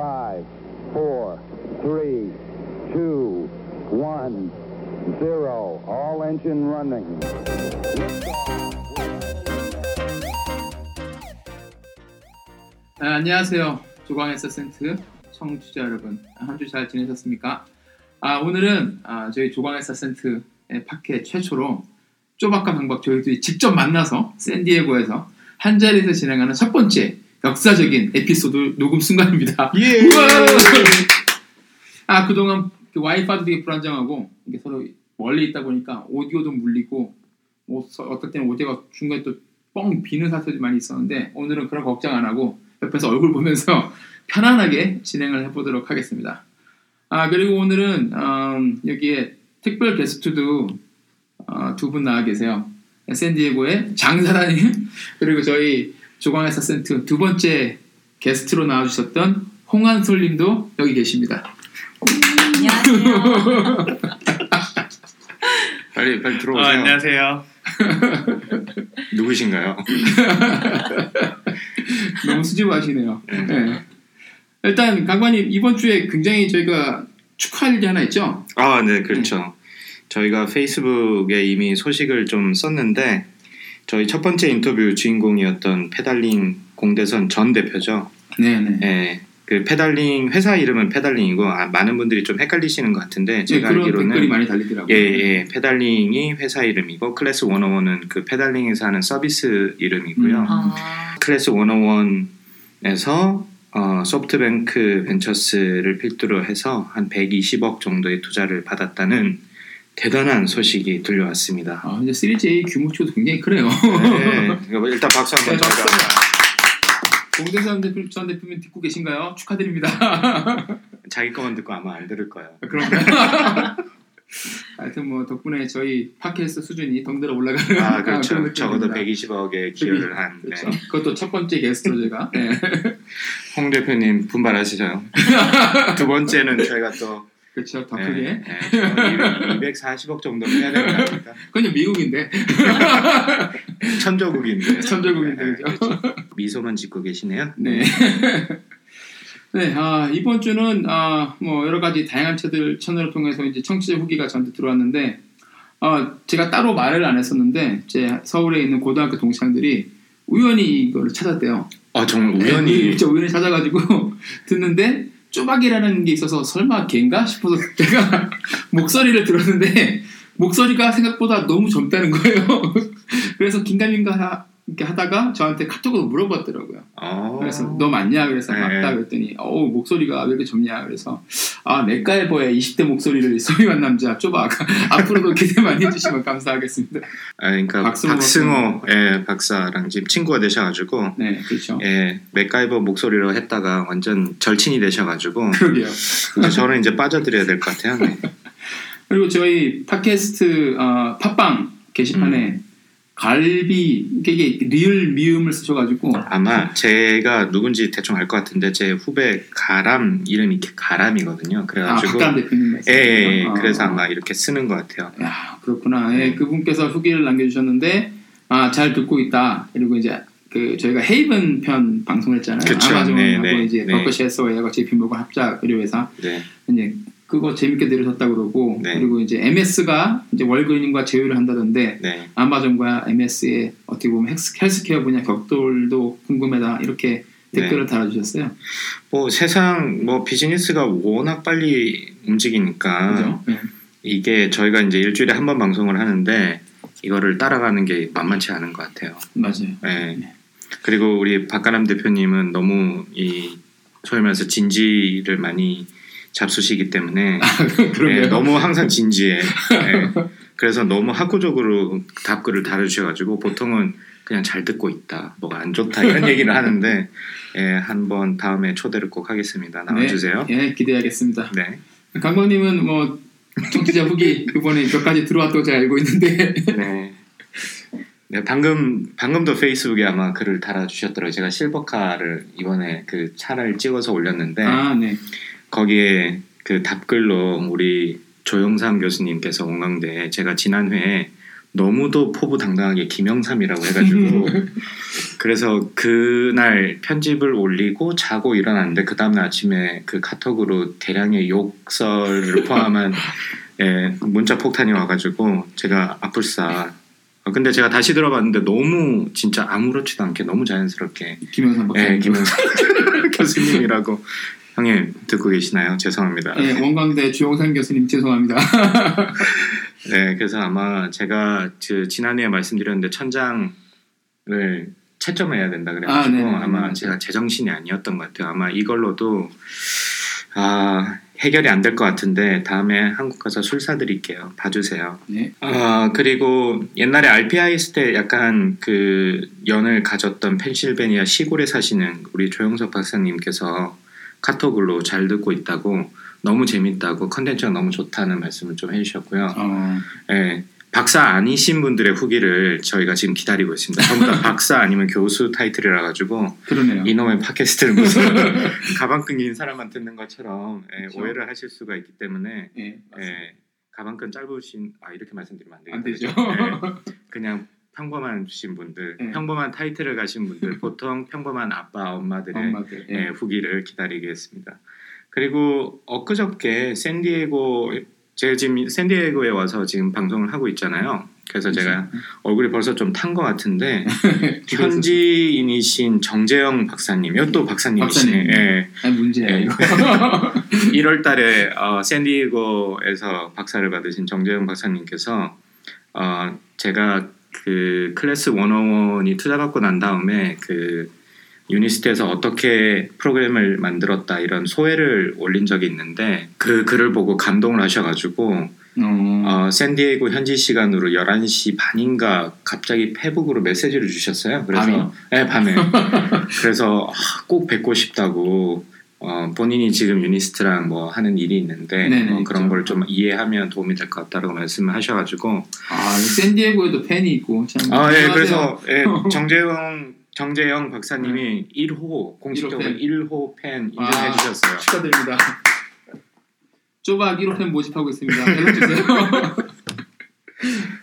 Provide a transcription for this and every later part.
Five, four, three, two, one, zero. All engine running. 아, 안녕하세요. 조광의 서센트 청취자 여러분. 한 주 잘 지내셨습니까? 아, 오늘은 아, 저희 조광의 서센트의 팟캐 최초로 쪼박과 방박 저희들이 직접 만나서 샌디에고에서 한 자리에서 진행하는 첫 번째 역사적인 에피소드 녹음 순간입니다. 예. 아 그동안 그 와이파이도 되게 불안정하고 이게 서로 멀리 있다 보니까 오디오도 물리고 뭐 서- 어떨 때는 오디오가 중간에 또 뻥 비는 사태도 많이 있었는데 오늘은 그런 걱정 안 하고 옆에서 얼굴 보면서 편안하게 진행을 해보도록 하겠습니다. 아 그리고 오늘은 음, 여기에 특별 게스트도 어, 두분 나와 계세요. 샌디에고의 장사라님 그리고 저희 조광의 사센트 두 번째 게스트로 나와주셨던 홍한솔님도 여기 계십니다. 안녕하세요. 빨리 빨리 어, 들어오세요. 안녕하세요. 누구신가요? 너무 수줍어하시네요. 네. 일단 강관님 이번 주에 굉장히 저희가 축하할 일이 하나 있죠? 아, 네, 그렇죠. 저희가 페이스북에 이미 소식을 좀 썼는데 저희 첫 번째 인터뷰 주인공이었던 페달링 공대선 전 대표죠. 네네. 예. 그 페달링 회사 이름은 페달링이고 아, 많은 분들이 좀 헷갈리시는 것 같은데 제가 그런 댓글이 알기로는 많이 달리더라고요. 예, 예, 페달링이 회사 이름이고 클래스 101은 그 페달링에서 하는 서비스 이름이고요. 음. 아, 클래스 101에서 어, 소프트뱅크 벤처스를 필두로 해서 한 120억 정도의 투자를 받았다는 대단한 소식이 들려왔습니다. 아, 이제 3J 규모치도 굉장히 크네요. 네, 이거 일단 박수 네, 한번 박수. 쳐요. 공대선 대표, 전 대표님 듣고 계신가요? 축하드립니다. 자기 것만 듣고 아마 안 들을 거예요. 그런가요? 하여튼 뭐 덕분에 저희 팟캐스트 수준이 덩달아 올라가는 아, 그런 그렇죠. 느낌입니다. 적어도 120억에 기여를 한 네. 그렇죠. 그것도 첫 번째 게스트로 제가. 네. 홍 대표님 분발하시죠. 두 번째는 저희가 또 그렇죠. 더 네, 크게. 네, 240억 정도는 해야 되는 거 아닙니까? 그건 미국인데. 천조국인데. 천조국인데, 네? 그렇죠. 미소만 짓고 계시네요. 네. 네, 아, 이번 주는 아, 뭐 여러 가지 다양한 채들 채널을 통해서 이제 청취자 후기가 저한테 들어왔는데 아, 제가 따로 말을 안 했었는데 제 서울에 있는 고등학교 동창들이 우연히 이거를 찾았대요. 아 정말 네, 우연히 진짜 우연히 찾아가지고 듣는데 쪼박이라는 게 있어서 설마 걔인가 싶어서 제가 목소리를 들었는데 목소리가 생각보다 너무 젊다는 거예요. 그래서 긴가민가 하- 이렇게 하다가 저한테 카톡으로 물어봤더라고요. 어. 그래서 너 맞냐? 그래서 네. 맞다 그랬더니 어우 목소리가 왜 이렇게 젊냐? 그래서 아 맥가이버의 20대 목소리를 소유한 남자 쪼박 앞으로도 기대 많이 해주시면 감사하겠습니다. 아, 그러니까 박승호 박승호 예, 박사랑 지금 친구가 되셔가지고 네 그렇죠. 예, 맥가이버 목소리로 했다가 완전 절친이 되셔가지고 그러게요. 이제 저는 이제 빠져드려야 될 것 같아요. 네. 그리고 저희 팟캐스트 어, 팟빵 게시판에 음. 갈비 이게 리을 미음을 쓰셔가지고 아마 제가 누군지 대충 알 것 같은데 제 후배 가람 이름이 이렇게 가람이거든요. 아 그래가지고 대표님 예, 말씀. 예, 예. 그래서 아마 이렇게 쓰는 것 같아요. 야 그렇구나. 예, 그분께서 후기를 남겨주셨는데 아 잘 듣고 있다. 그리고 이제 그 저희가 헤이븐 편 방송했잖아요. 그쵸. 아마존하고 네, 네, 이제 네. 버커시 해서웨이하고 JP 모건 합작 의료회사 네, 이제 그거 재밌게 들으셨다 그러고 네. 그리고 이제 MS가 이제 월그린과 제휴를 한다던데 네, 아마존과 MS의 어떻게 보면 헬스, 헬스케어 분야 격돌도 궁금하다 이렇게 네. 댓글을 달아주셨어요. 뭐 세상 뭐 비즈니스가 워낙 빨리 움직이니까 그죠? 네. 이게 저희가 이제 일주일에 한 번 방송을 하는데 이거를 따라가는 게 만만치 않은 것 같아요. 맞아요. 네. 네. 그리고 우리 박가람 대표님은 너무 이 소위 말해서 진지를 많이 잡수시기 때문에. 네, 너무 항상 진지해. 네. 그래서 너무 학구적으로 답글을 달아주셔가지고 보통은 그냥 잘 듣고 있다, 뭐가 안 좋다 이런 얘기를 하는데 예, 한번 다음에 초대를 꼭 하겠습니다. 나와주세요. 네, 예, 기대하겠습니다. 네. 강범님은 뭐 청취자 후기 이번에 몇 가지 들어왔다고 제가 알고 있는데 네. 네, 방금 방금도 페이스북에 아마 글을 달아주셨더라고요. 제가 실버카를 이번에 그 차를 찍어서 올렸는데 아, 네. 거기에 그 답글로 우리 조영삼 교수님께서 온강대 제가 지난 회에 너무도 포부당당하게 김영삼이라고 해가지고 그래서 그날 편집을 올리고 자고 일어났는데 그 다음날 아침에 그 카톡으로 대량의 욕설을 포함한 예, 문자 폭탄이 와가지고 제가 아플싸 어, 근데 제가 다시 들어봤는데 너무 진짜 아무렇지도 않게 너무 자연스럽게 김영삼. 예, 김영삼 교수님이라고 형님 듣고 계시나요? 죄송합니다. 예, 원광대 주영삼 교수님 죄송합니다. 네, 그래서 아마 제가 그 지난해에 말씀드렸는데 천장을 채점해야 된다 그래가지고 아. 아, 마 제가 제정신이 아니었던 것 같아요. 아마 이걸로도 아, 해결이 안 될 것 같은데 다음에 한국 가서 술 사드릴게요. 봐주세요. 네. 아 그리고 옛날에 RPI 있을 때 약간 그 연을 가졌던 펜실베니아 시골에 사시는 우리 조영석 박사님께서 카톡으로 잘 듣고 있다고 너무 재밌다고 컨텐츠가 너무 좋다는 말씀을 좀 해주셨고요. 어, 예, 박사 아니신 분들의 후기를 저희가 지금 기다리고 있습니다. 전부 다 박사 아니면 교수 타이틀이라 가지고 그러네요. 이놈의 팟캐스트를 무슨 가방 끈긴 사람만 듣는 것처럼 예, 그렇죠. 오해를 하실 수가 있기 때문에 예. 예, 가방 끈 짧으신 아 이렇게 말씀드리면 안 되겠죠. 안 되죠. 예, 그냥 평범하신 분들, 예. 평범한 타이틀을 가신 분들, 보통 평범한 아빠 엄마들의 엄마들. 예, 예. 후기를 기다리겠습니다. 그리고 엊그저께 샌디에고 제가 지금 샌디에고에 와서 지금 방송을 하고 있잖아요. 그래서 제가 얼굴이 벌써 좀 탄 것 같은데 현지인이신 정재영 박사님, 이것도 박사님이시네. 박사님. 예. 아니 문제야 예. 이거. 1월달에 어, 샌디에고에서 박사를 받으신 정재영 박사님께서 어, 제가 그 클래스 101이 투자받고 난 다음에 그 유니스트에서 어떻게 프로그램을 만들었다 이런 소회를 올린 적이 있는데 그 글을 보고 감동을 하셔가지고 어, 어, 샌디에고 현지 시간으로 11시 반인가 갑자기 페북으로 메시지를 주셨어요. 그래서 밤에요? 네, 밤에. 그래서 아, 꼭 뵙고 싶다고 어, 본인이 지금 유니스트랑 뭐 하는 일이 있는데 네네, 어, 그런 있죠. 걸좀 이해하면 도움이 될 것 같다라고 말씀을 하셔가지고 아 샌디에고에도 팬이 있고 참. 아, 예, 안녕하세요. 그래서 예, 정재영 정재영 박사님이 1호 공식적으로 팬. 1호 팬 인정해 아, 주셨어요. 축하드립니다. 쪼박 1호 팬 모집하고 있습니다. 연락 주세요.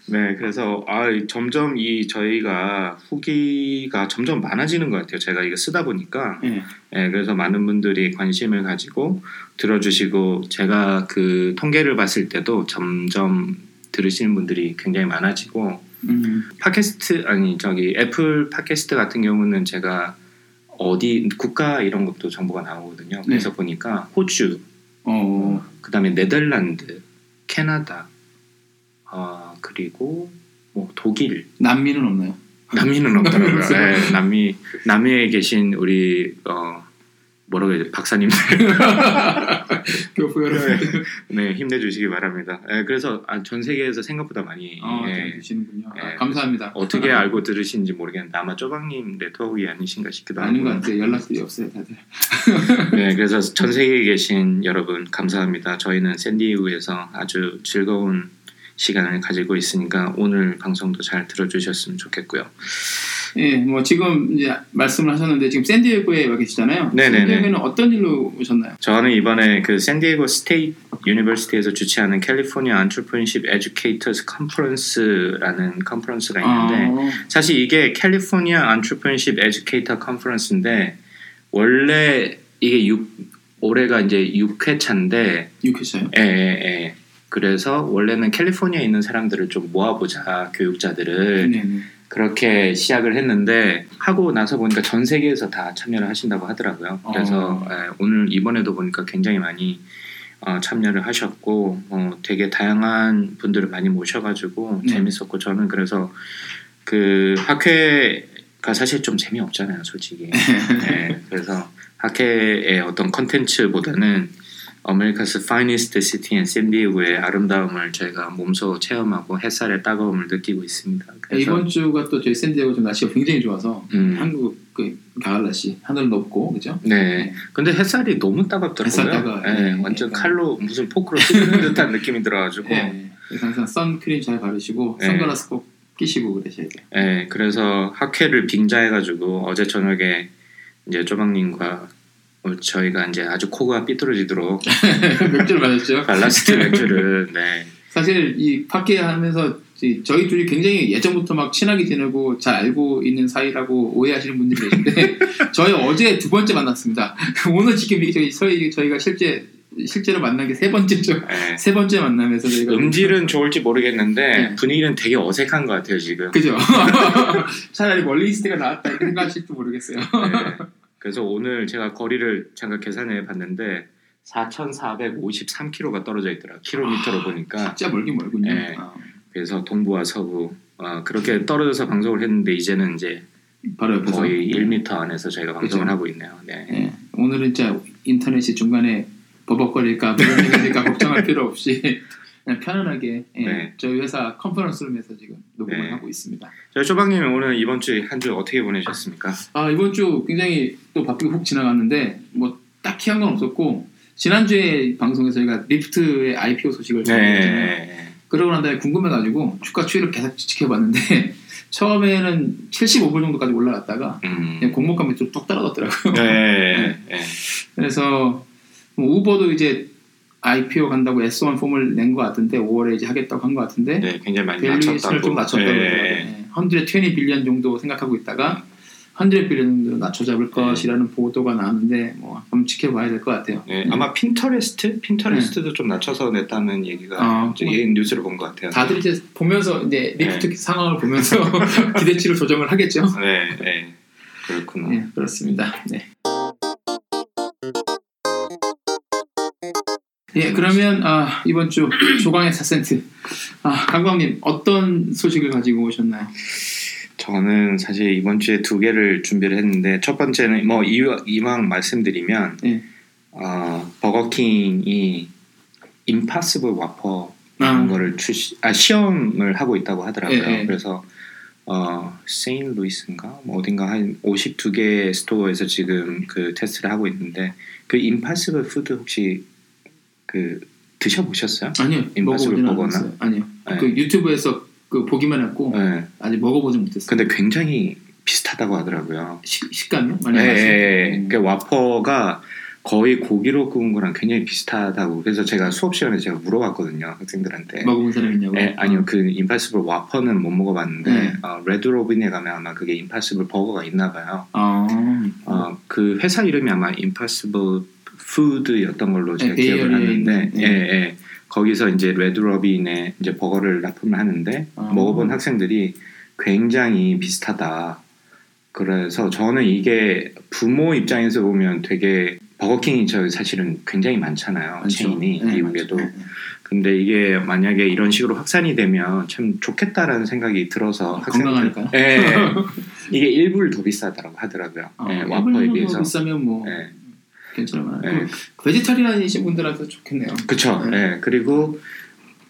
네, 그래서 아 점점 이 저희가 후기가 점점 많아지는 것 같아요. 제가 이거 쓰다 보니까, 예. 예, 그래서 많은 분들이 관심을 가지고 들어주시고 제가 그 통계를 봤을 때도 점점 들으시는 분들이 굉장히 많아지고 음, 팟캐스트 아니 저기 애플 팟캐스트 같은 경우는 제가 어디 국가 이런 것도 정보가 나오거든요. 그래서 보니까 호주, 어, 그다음에 네덜란드, 캐나다, 어, 그리고 뭐 독일, 남미는 없나요? 남미는 없더라고요. 네, 남미 남미에 계신 우리 어 뭐라고 해야 돼 박사님들 교포 여러분. 네 힘내주시기 바랍니다. 네, 그래서 아, 전 세계에서 생각보다 많이 아, 예, 잘 드시는군요. 아, 예. 감사합니다. 어떻게 알고 들으시는지 모르겠는데 아마 쪼박님 네트워크 아니신가 싶기도 하고 아닌 것 같아요. 연락들이 없어요, 다들. 네, 그래서 전 세계에 계신 여러분 감사합니다. 저희는 샌디에고에서 아주 즐거운 시간을 가지고 있으니까 오늘 방송도 잘 들어주셨으면 좋겠고요. 예, 뭐 지금 이제 말씀을 하셨는데 지금 샌디에고에 와 계시잖아요. 네네네. 샌디에고는 어떤 일로 오셨나요? 저는 이번에 그 San Diego State University에서 주최하는 California Entrepreneurship Educators Conference라는 컨퍼런스가 있는데 아, 사실 이게 California Entrepreneurship Educator Conference인데 원래 이게 6 올해가 이제 6회차인데 6회차요. 예, 예, 예. 그래서 원래는 캘리포니아에 있는 사람들을 좀 모아보자 교육자들을 네, 네. 그렇게 시작을 했는데 하고 나서 보니까 전 세계에서 다 참여를 하신다고 하더라고요. 그래서 어. 예, 오늘 이번에도 보니까 굉장히 많이 어, 참여를 하셨고 어, 되게 다양한 분들을 많이 모셔가지고 네. 재밌었고 저는 그래서 그 학회가 사실 좀 재미없잖아요, 솔직히. 네, 그래서 학회의 어떤 컨텐츠보다는 America's Finest City인 샌디에고의 아름다움을 저희가 몸소 체험하고 햇살의 따가움을 느끼고 있습니다. 그래서 이번 주가 또 저희 샌디에고 좀 날씨가 굉장히 좋아서 음. 한국 그 가을 날씨 하늘 높고 그죠? 네. 근데 햇살이 너무 따갑더라고요. 햇살 따가워요. 네, 네, 완전 약간. 칼로 무슨 포크로 찌르는 듯한 느낌이 들어가지고. 네. 항상 선크림 잘 바르시고 네. 선글라스 꼭 끼시고 그러셔야 돼요. 네, 그래서 학회를 빙자해가지고 어제 저녁에 이제 쪼박님과 어, 저희가 이제 아주 코가 삐뚤어지도록 맥주를 마셨죠. 발라스트 맥주를 네, 사실 이 팟캐 하면서 저희- 둘이 굉장히 예전부터 막 친하게 지내고 잘 알고 있는 사이라고 오해하시는 분들이 계신데 저희 어제 두 번째 만났습니다. 오늘 지금 이- 저희 저희 저희가 실제 실제로 만난 게 세 번째죠. 예. 세 번째 만남에서 저희가 음질은 좋을지 모르겠는데 네. 분위기는 되게 어색한 것 같아요 지금. 그죠? 차라리 멀리 때가 나았다 이렇게 생각하실지도 모르겠어요. 네. 그래서 오늘 제가 거리를 잠깐 계산해 봤는데 4,453km가 떨어져 있더라. 킬로미터로 보니까. 진짜 멀긴 멀군요. 네. 아, 그래서 동부와 서부 어, 그렇게 떨어져서 방송을 했는데 이제는 이제 바로 옆에서 거의 네. 1m 안에서 저희가 방송을 그죠. 하고 있네요. 네. 네. 오늘은 진짜 인터넷이 중간에 버벅거릴까 불안해질까 걱정할 필요 없이 그냥 편안하게 예, 네. 저희 회사 컨퍼런스룸에서 지금 녹음을 네. 하고 있습니다. 저희 초방님 오늘 이번 주 한 주 어떻게 보내셨습니까? 아 이번 주 굉장히 또 바쁘게 훅 지나갔는데 뭐 딱히 한 건 없었고 지난주에 방송에서 저희가 리프트의 IPO 소식을 전해드렸잖아요. 네. 그러고 난 다음에 궁금해가지고 주가 추이를 계속 지켜봤는데 처음에는 75불 정도까지 올라갔다가 음. 그냥 공모가 밑으로 뚝 떨어졌더라고요. 네. 네. 그래서 뭐 우버도 이제 IPO 간다고 S1 폼을 낸 것 같은데 5월에 이제 하겠다고 한 것 같은데 네, 굉장히 많이 valuation을 낮췄다고. 좀 낮췄다고 네. 그러더라고요. 120 billion 정도 생각하고 있다가 100 billion 정도 낮춰 잡을 것이라는 보도가 나왔는데 뭐 한번 지켜봐야 될 것 같아요. 네, 아마 핀터레스트, 핀터레스트도 좀 낮춰서 냈다는 얘기가 뭐- 이 뉴스를 본 것 같아요. 다들 이제 보면서 이제 리프트 상황을 보면서 기대치를 조정을 하겠죠. 네, 네, 그렇구나. 네, 그렇습니다. 네. 예, 그러면 아, 이번 주 조광의 4센트. 아, 강광님 어떤 소식을 가지고 오셨나요? 저는 사실 이번 주에 두 개를 준비를 했는데 첫 번째는 뭐 이왕, 말씀드리면 네. 어, 버거킹이 임파서블 와퍼 라는 아. 거를 출시, 아 시험을 하고 있다고 하더라고요. 네, 네. 그래서 어, 세인 루이스인가 뭐 어딘가 한 52개 store에서 지금 그 테스트를 하고 있는데 그 Impossible Food 혹시 그 드셔보셨어요? 아니요, 버거나? 않았어요. 아니요. 네. 그 유튜브에서 그 보기만 했고 네. 아직 먹어보진 못했어요. 근데 굉장히 비슷하다고 하더라고요. 식, 식감이요? 많이 예, 맛이? 예, 예. 음. 그 와퍼가 거의 고기로 구운 거랑 굉장히 비슷하다고 그래서 제가 수업 시간에 제가 물어봤거든요 학생들한테. 먹어본 사람 있냐고? 예, 아니요 그 Impossible 와퍼는 못 먹어봤는데 네. 어, 레드 로빈에 가면 아마 그게 Impossible 버거가 있나 봐요. 아, 어, 그 회사 이름이 아마 Impossible Food였던 걸로 제가 네, 기억을 하는데, 있는, 예, 네. 예. 거기서 이제 Red Robin에 이제 버거를 납품을 하는데 아. 먹어본 학생들이 굉장히 비슷하다. 그래서 저는 이게 부모 입장에서 보면 되게 버거킹이 저 사실은 굉장히 많잖아요. 체인이 네, 미국에도. 많죠. 네. 근데 이게 만약에 이런 식으로 확산이 되면 참 좋겠다라는 생각이 들어서 건강하니까요? 예, 예. 이게 일 불을 더 비싸다고 하더라고요. 아, 예, 와퍼에 비해서. 뭐 비싸면 뭐 예, 예. 그 베지타리안이신 분들한테 좋겠네요. 그쵸. 네. 예, 그리고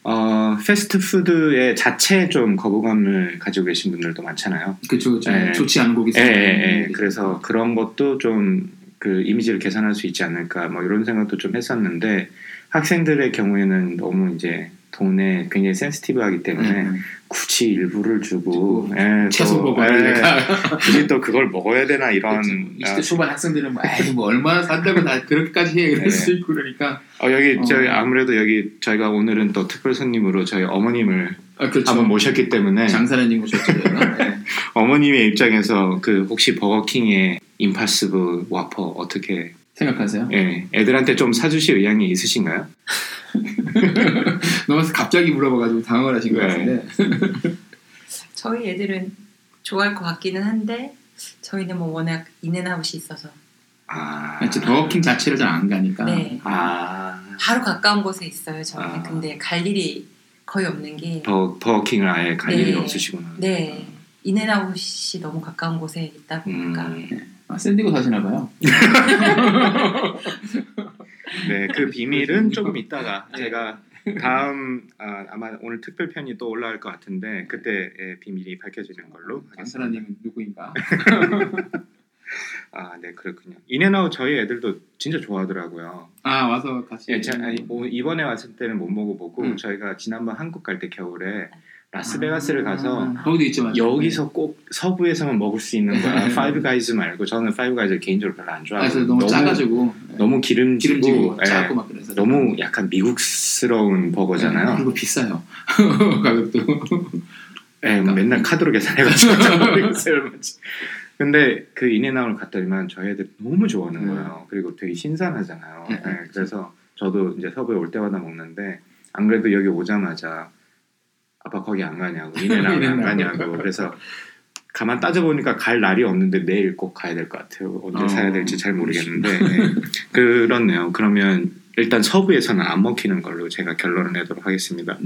어, 패스트푸드의 자체에 좀 거부감을 가지고 계신 분들도 많잖아요. 그쵸. 예. 좋지 않은 고기 예, 예, 예. 그래서 그런 것도 좀 그 이미지를 개선할 수 있지 않을까 뭐 이런 생각도 좀 했었는데 학생들의 경우에는 너무 이제 돈에 굉장히 센시티브하기 때문에 네. 굳이 일부를 주고 주고, 예, 채소 또, 버거를 예, 굳이 또 그걸 먹어야 되나 이런 20대 초반 학생들은 뭐, 에이, 뭐 얼마나 산다고 다 그렇게까지 해 이럴 네. 수 있고 그러니까 어, 여기 어. 저희 아무래도 여기 저희가 오늘은 또 특별 손님으로 저희 어머님을 아, 그렇죠. 한번 모셨기 때문에 장사라님 오셨죠. 네. 어머님의 입장에서 그 혹시 버거킹의 임파서블 와퍼 어떻게 생각하세요? 예, 애들한테 좀 사주실 의향이 있으신가요? 너무 갑자기 물어봐가지고 당황을 하신 것 네. 같은데 저희 애들은 좋아할 것 같기는 한데 저희는 뭐 워낙 인앤아웃이 있어서 아, 진짜 버거킹 자체를 잘 안 가니까 네 아, 바로 가까운 곳에 있어요 저희는 아. 근데 갈 일이 거의 없는 게 버, 버거킹을 아예 갈 네. 일이 없으시구나. 네. 인앤아웃이 너무 가까운 곳에 있다 보니까 음, 아, 샌디에고 사시나 봐요. 네, 그 비밀은 조금 있다가 네. 제가 다음 아, 아마 오늘 특별 편이 또 올라올 것 같은데 그때 예, 비밀이 밝혀지는 걸로 하겠습니다. 장사라님은 누구인가? 아, 네, 그렇군요. 인앤아웃 저희 애들도 진짜 좋아하더라고요. 아 와서 같이 예, 제, 아니, 오- 이번에 왔을 때는 못 먹어보고 음. 저희가 지난번 한국 갈 때 겨울에 라스베가스를 가서 아, 거기도 있죠. 여기서 꼭 서부에서만 먹을 수 있는 거야. 파이브 가이즈 말고 저는 파이브 가이즈 개인적으로 별로 안 아, 좋아해요. 그래서 너무, 짜가지고 너무 기름지고, 기름지고 예, 짜고 막 그래서 너무 약간 미국스러운 버거잖아요. 그리고 비싸요. 가격도. 예, 맨날 카드로 계산해가지고. 근데 그 인앤아웃을 갔더니만 저희 애들 너무 좋아하는 음. 거예요. 그리고 되게 신선하잖아요. 음, 예, 그래서 저도 이제 서부에 올 때마다 먹는데 안 그래도 여기 오자마자 아빠 거기 안 가냐고 인앤아웃 안. 가냐고 그래서 가만 따져보니까 갈 날이 없는데 내일 꼭 가야 될 것 같아요. 언제 어, 사야 될지 잘 모르겠는데 예. 그렇네요. 그러면 일단 서부에서는 안 먹히는 걸로 제가 결론을 내도록 하겠습니다.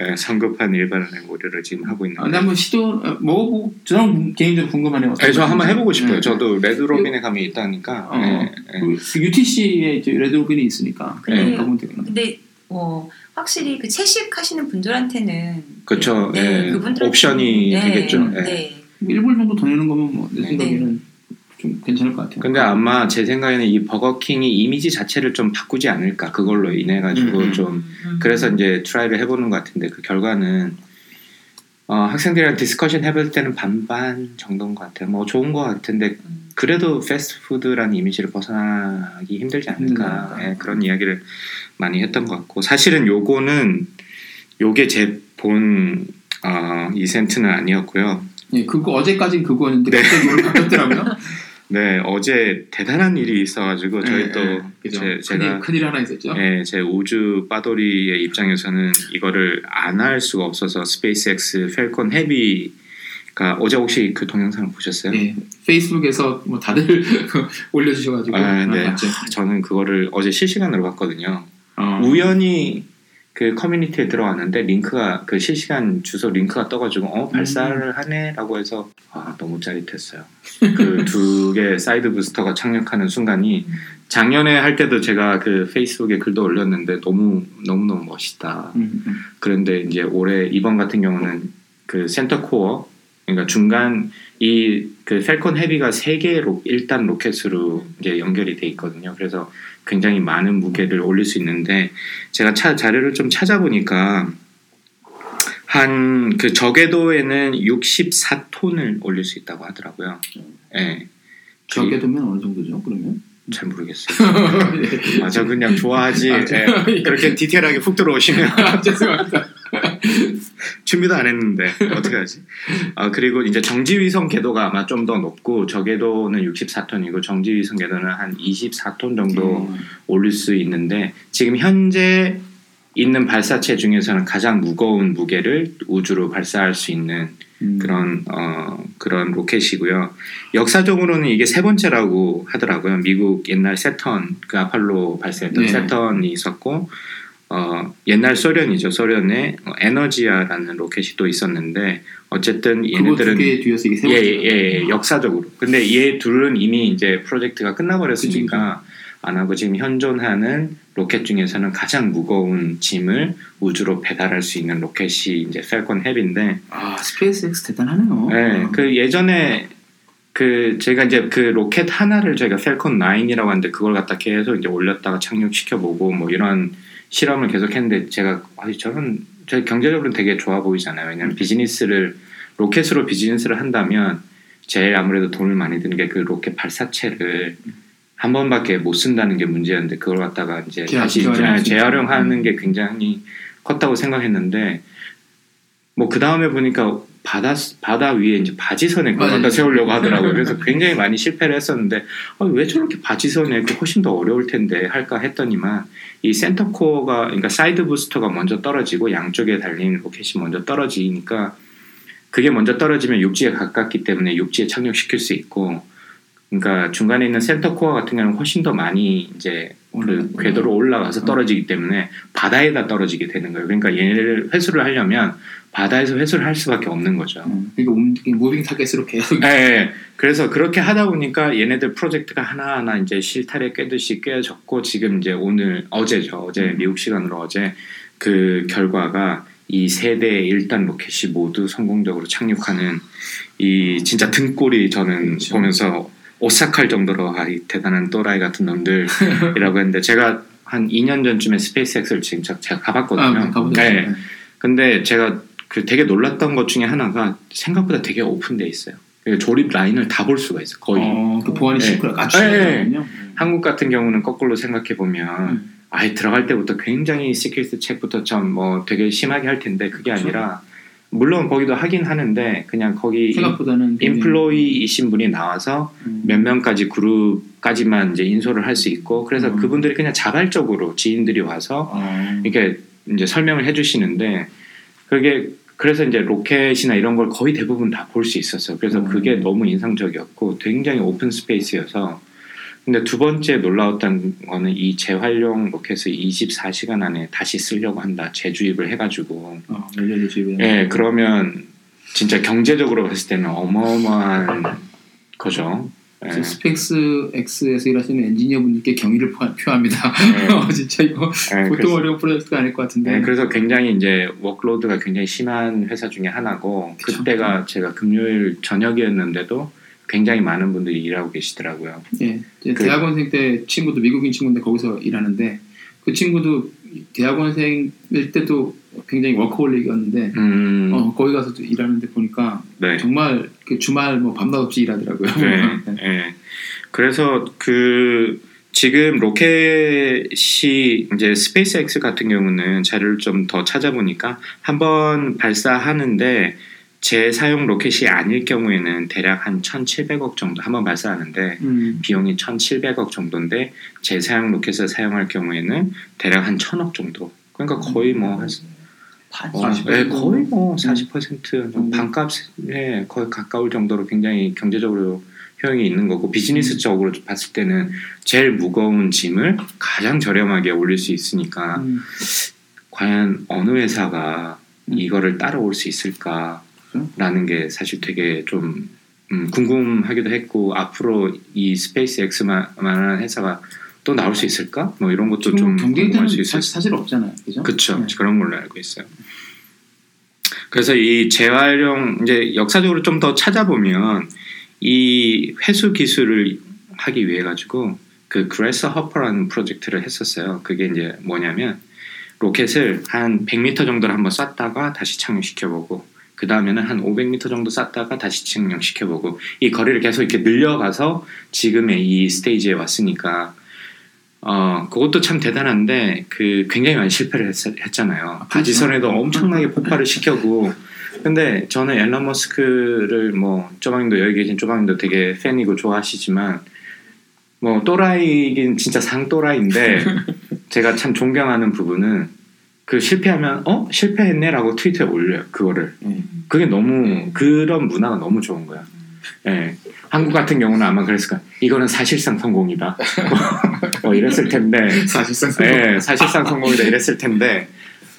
예, 성급한 일반화의 오류를 지금 하고 있는 아, 근데 한번 시도 어, 먹어보고 저는 개인적으로 궁금하네요. 네, 저 한번 해보고 싶어요. 네. 저도 Red Robin에 가면 있다니까. 어, 네, 네. 그 UTC에 Red Robin이 있으니까 네. 가보면 되겠네. 근데 어 확실히 그 채식하시는 분들한테는 그쵸. 네, 예, 그분들한테는- 옵션이 네, 되겠죠. 네. 예. 뭐 일 불 정도 더 내는 거면 뭐내 네. 생각에는 좀 괜찮을 것 같아요. 근데 아마 제 생각에는 이 버거킹이 이미지 자체를 좀 바꾸지 않을까. 그걸로 인해 가지고 음, 음. 좀 음. 그래서 이제 try를 해보는 것 같은데 그 결과는 어, 학생들이랑 discussion 해볼 때는 반반 정도인 것 같아요. 뭐 좋은 것 같은데 음. 그래도 패스트푸드라는 이미지를 벗어나기 힘들지 않을까 힘들다. 예, 그런 이야기를 많이 했던 것 같고 사실은 요거는 요게 제 본 어, intent는 아니었고요. 예, 그거 어제까진 그거였는데 네. 갑자기 오늘 바뀌었더라고요. 네 어제 대단한 일이 있어가지고 저희 예, 또 예, 그죠. 제, 제가 큰일, 하나 있었죠. 예, 제 우주 빠돌이의 입장에서는 이거를 안 할 수가 없어서 스페이스X Falcon Heavy가 어제 혹시 그 동영상을 보셨어요? 예, 페이스북에서 뭐 다들 올려주셔가지고 아, 네. 봤죠. 저는 그거를 어제 실시간으로 봤거든요. 어, 우연히 그 커뮤니티에 들어왔는데 링크가 그 실시간 주소 링크가 떠가지고 어 발사를 하네라고 해서 아 너무 짜릿했어요. 그 두 개 side booster가 착륙하는 순간이 작년에 할 때도 제가 그 페이스북에 글도 올렸는데 너무 너무 너무 멋있다. 음, 음. 그런데 이제 올해 이번 같은 경우는 그 center core 그러니까 중간 이그 Falcon Heavy가 세 개의 로, 1단 로켓으로 이제 연결이 돼 있거든요. 그래서 굉장히 많은 무게를 올릴 수 있는데 제가 차, 자료를 좀 찾아보니까 한 그 저궤도에는 64톤을 올릴 수 있다고 하더라고요. 예. 저궤도면 어느 정도죠? 그러면? 잘 모르겠어요. 맞아 그냥 좋아하지. 아, 예. 그렇게 디테일하게 훅 들어오시면 죄송합니다. 준비도 안 했는데 어떻게 하지? 아 그리고 이제 정지위성 궤도가 아마 좀 더 높고 저 궤도는 64톤이고 정지위성 궤도는 한 24톤 정도 음. 올릴 수 있는데 지금 현재 있는 발사체 중에서는 가장 무거운 무게를 우주로 발사할 수 있는 음. 그런 어 그런 로켓이고요. 역사적으로는 이게 세 번째라고 하더라고요. 미국 옛날 세턴 그 아폴로 발사했던 네. 세턴이 있었고 어 옛날 소련이죠. 소련에 어, 에너지아라는 로켓이 또 있었는데 어쨌든 얘네들은 예, 번째. 예, 예, 역사적으로. 근데 얘 둘은 이미 이제 프로젝트가 끝나버렸으니까 안 하고 지금 현존하는 로켓 중에서는 가장 무거운 짐을 우주로 배달할 수 있는 로켓이 이제 Falcon Heavy인데 아 스페이스X 대단하네요. 네, 그 예전에 그 제가 이제 그 로켓 하나를 저희가 Falcon 9이라고 하는데 그걸 갖다 계속 이제 올렸다가 착륙시켜 보고 뭐 이런 실험을 계속 했는데 제가 아 저는 저 경제적으로는 되게 좋아 보이잖아요. 왜냐하면 비즈니스를 로켓으로 비즈니스를 한다면 제일 아무래도 돈을 많이 드는 게 그 로켓 발사체를 한 번밖에 못 쓴다는 게 문제였는데 그걸 갖다가 이제 재활- 다시 있죠. 재활용하는 게 굉장히 컸다고 생각했는데 뭐 그 다음에 보니까 바다 바다 위에 이제 바지선에. 갖다 세우려고 하더라고요. 그래서 굉장히 많이 실패를 했었는데 아, 왜 저렇게 바지선에 훨씬 더 어려울 텐데 할까 했더니만 이 센터 코어가 그러니까 side booster가 먼저 떨어지고 양쪽에 달린 로켓이 먼저 떨어지니까 그게 먼저 떨어지면 육지에 가깝기 때문에 육지에 착륙시킬 수 있고 그러니까 중간에 있는 center core 같은 경우는 훨씬 더 많이 이제 그. 궤도로 올라가서 떨어지기 때문에 바다에다 떨어지게 되는 거예요. 그러니까 얘네를 회수를 하려면 바다에서 회수를 할 수밖에 없는 거죠. 음, 그러니까 moving target으로 계속 예, 예. 그래서 그렇게 하다 보니까 얘네들 프로젝트가 하나하나 이제 실타래 꿰듯이 꿰졌고 지금 이제 오늘 어제죠. 어제 미국 시간으로 어제 그 결과가 이 세 대 1단 로켓이 모두 성공적으로 착륙하는 이 진짜 등골이 저는 그렇죠. 보면서 오싹할 정도로 아, 이 대단한 또라이 같은 놈들이라고 했는데 제가 한 2년 전쯤에 스페이스X를 지금 제가 가봤거든요. 아, 가보죠. 네. 근데 제가 그 되게 놀랐던 것 중에 하나가 생각보다 되게 오픈돼 있어요. 그러니까 조립 라인을 다 볼 수가 있어. 거의 어, 그 보안이 네. 시크가 네. 갖추거든요. 한국 같은 경우는 거꾸로 생각해 보면 음. 아예 들어갈 때부터 굉장히 security check부터 좀뭐 되게 심하게 할 텐데 그게 그렇죠. 아니라 물론 거기도 하긴 하는데 그냥 거기 생각보다는 employee이신 분이 나와서 음. 몇 명까지 그룹까지만 이제 인솔을 할 수 있고 그래서 음. 그분들이 그냥 자발적으로 지인들이 와서 어. 이렇게 이제 설명을 해주시는데 그게 그래서 이제 로켓이나 이런 걸 거의 대부분 다 볼 수 있었어요. 그래서 음. 그게 너무 인상적이었고 굉장히 open space여서 근데 두 번째 놀라웠던 거는 이 재활용 로켓을 24시간 안에 다시 쓰려고 한다. 재주입을 해가지고 어, 열려져 집에. 예 그러면 진짜 경제적으로 봤을 때는 어마어마한 거죠. 예. 그래서 스페이스 X에서 일하시는 엔지니어분들께 경의를 표- 표합니다. 네. 진짜 이거 예, 보통 어려운 프로젝트가 아닐 것 같은데. 네, 그래서 굉장히 이제 workload가 굉장히 심한 회사 중에 하나고 그쵸. 그때가 제가 금요일 저녁이었는데도 굉장히 많은 분들이 일하고 계시더라고요. 예, 그- 대학원생 때 친구도 미국인 친구인데 거기서 일하는데 그 친구도 대학원생일 때도 굉장히 워커홀릭이었는데 음, 어, 거기 가서 도 일하는데 보니까 네. 정말 그 주말 뭐 밤낮 없이 일하더라고요. 네, 네. 그래서 그 지금 로켓이 이제 스페이스X 같은 경우는 자료를 좀 더 찾아보니까 한 번 발사하는데 재사용 로켓이 아닐 경우에는 대략 한 1,700억 정도 한번 발사하는데 음, 비용이 1,700억 정도인데 재사용 로켓을 사용할 경우에는 대략 한 1,000억 정도. 그러니까 거의 뭐 한, 반. 어, 40%? 네, 거의 뭐 40% 음. 반값에 거의 가까울 정도로 굉장히 경제적으로 효용이 있는 거고 비즈니스적으로 봤을 때는 제일 무거운 짐을 가장 저렴하게 올릴 수 있으니까 음, 과연 어느 회사가 음. 이거를 따라올 수 있을까 라는 게 사실 되게 좀 음, 궁금하기도 했고 앞으로 이 스페이스 X만한 회사가 또 나올 수 있을까? 뭐 이런 것도 좀 궁금할 수 있을 사실, 사실 없잖아요, 그죠? 그렇죠. 네. 그런 걸로 알고 있어요. 그래서 이 재활용 이제 역사적으로 좀 더 찾아보면 이 회수 기술을 하기 위해 가지고 그 Grasshopper라는 프로젝트를 했었어요. 그게 이제 뭐냐면 로켓을 한 100m 정도를 한번 쐈다가 다시 착륙시켜보고 그 다음에는 한 500m 정도 쐈다가 다시 착륙시켜보고 이 거리를 계속 이렇게 늘려가서 지금의 이 스테이지에 왔으니까. 어 그것도 참 대단한데 그 굉장히 많이 실패를 했, 잖아요. 그렇죠. 바지선에도 엄청나게 폭발을 시켜고. 근데 저는 일론 머스크를 뭐 쪼방님도 여기 계신 쪼방님도 되게 팬이고 좋아하시지만 뭐 또라이긴 진짜 상 또라이인데 제가 참 존경하는 부분은 그 실패하면 어 실패했네라고 트위터에 올려요 그거를 네. 그게 너무 그런 문화가 너무 좋은 거야. 예. 한국 같은 경우는 아마 그랬을 거야. 이거는 사실상 성공이다. 뭐 이랬을 텐데. 사실상 예, 사실상 성공이다 이랬을 텐데.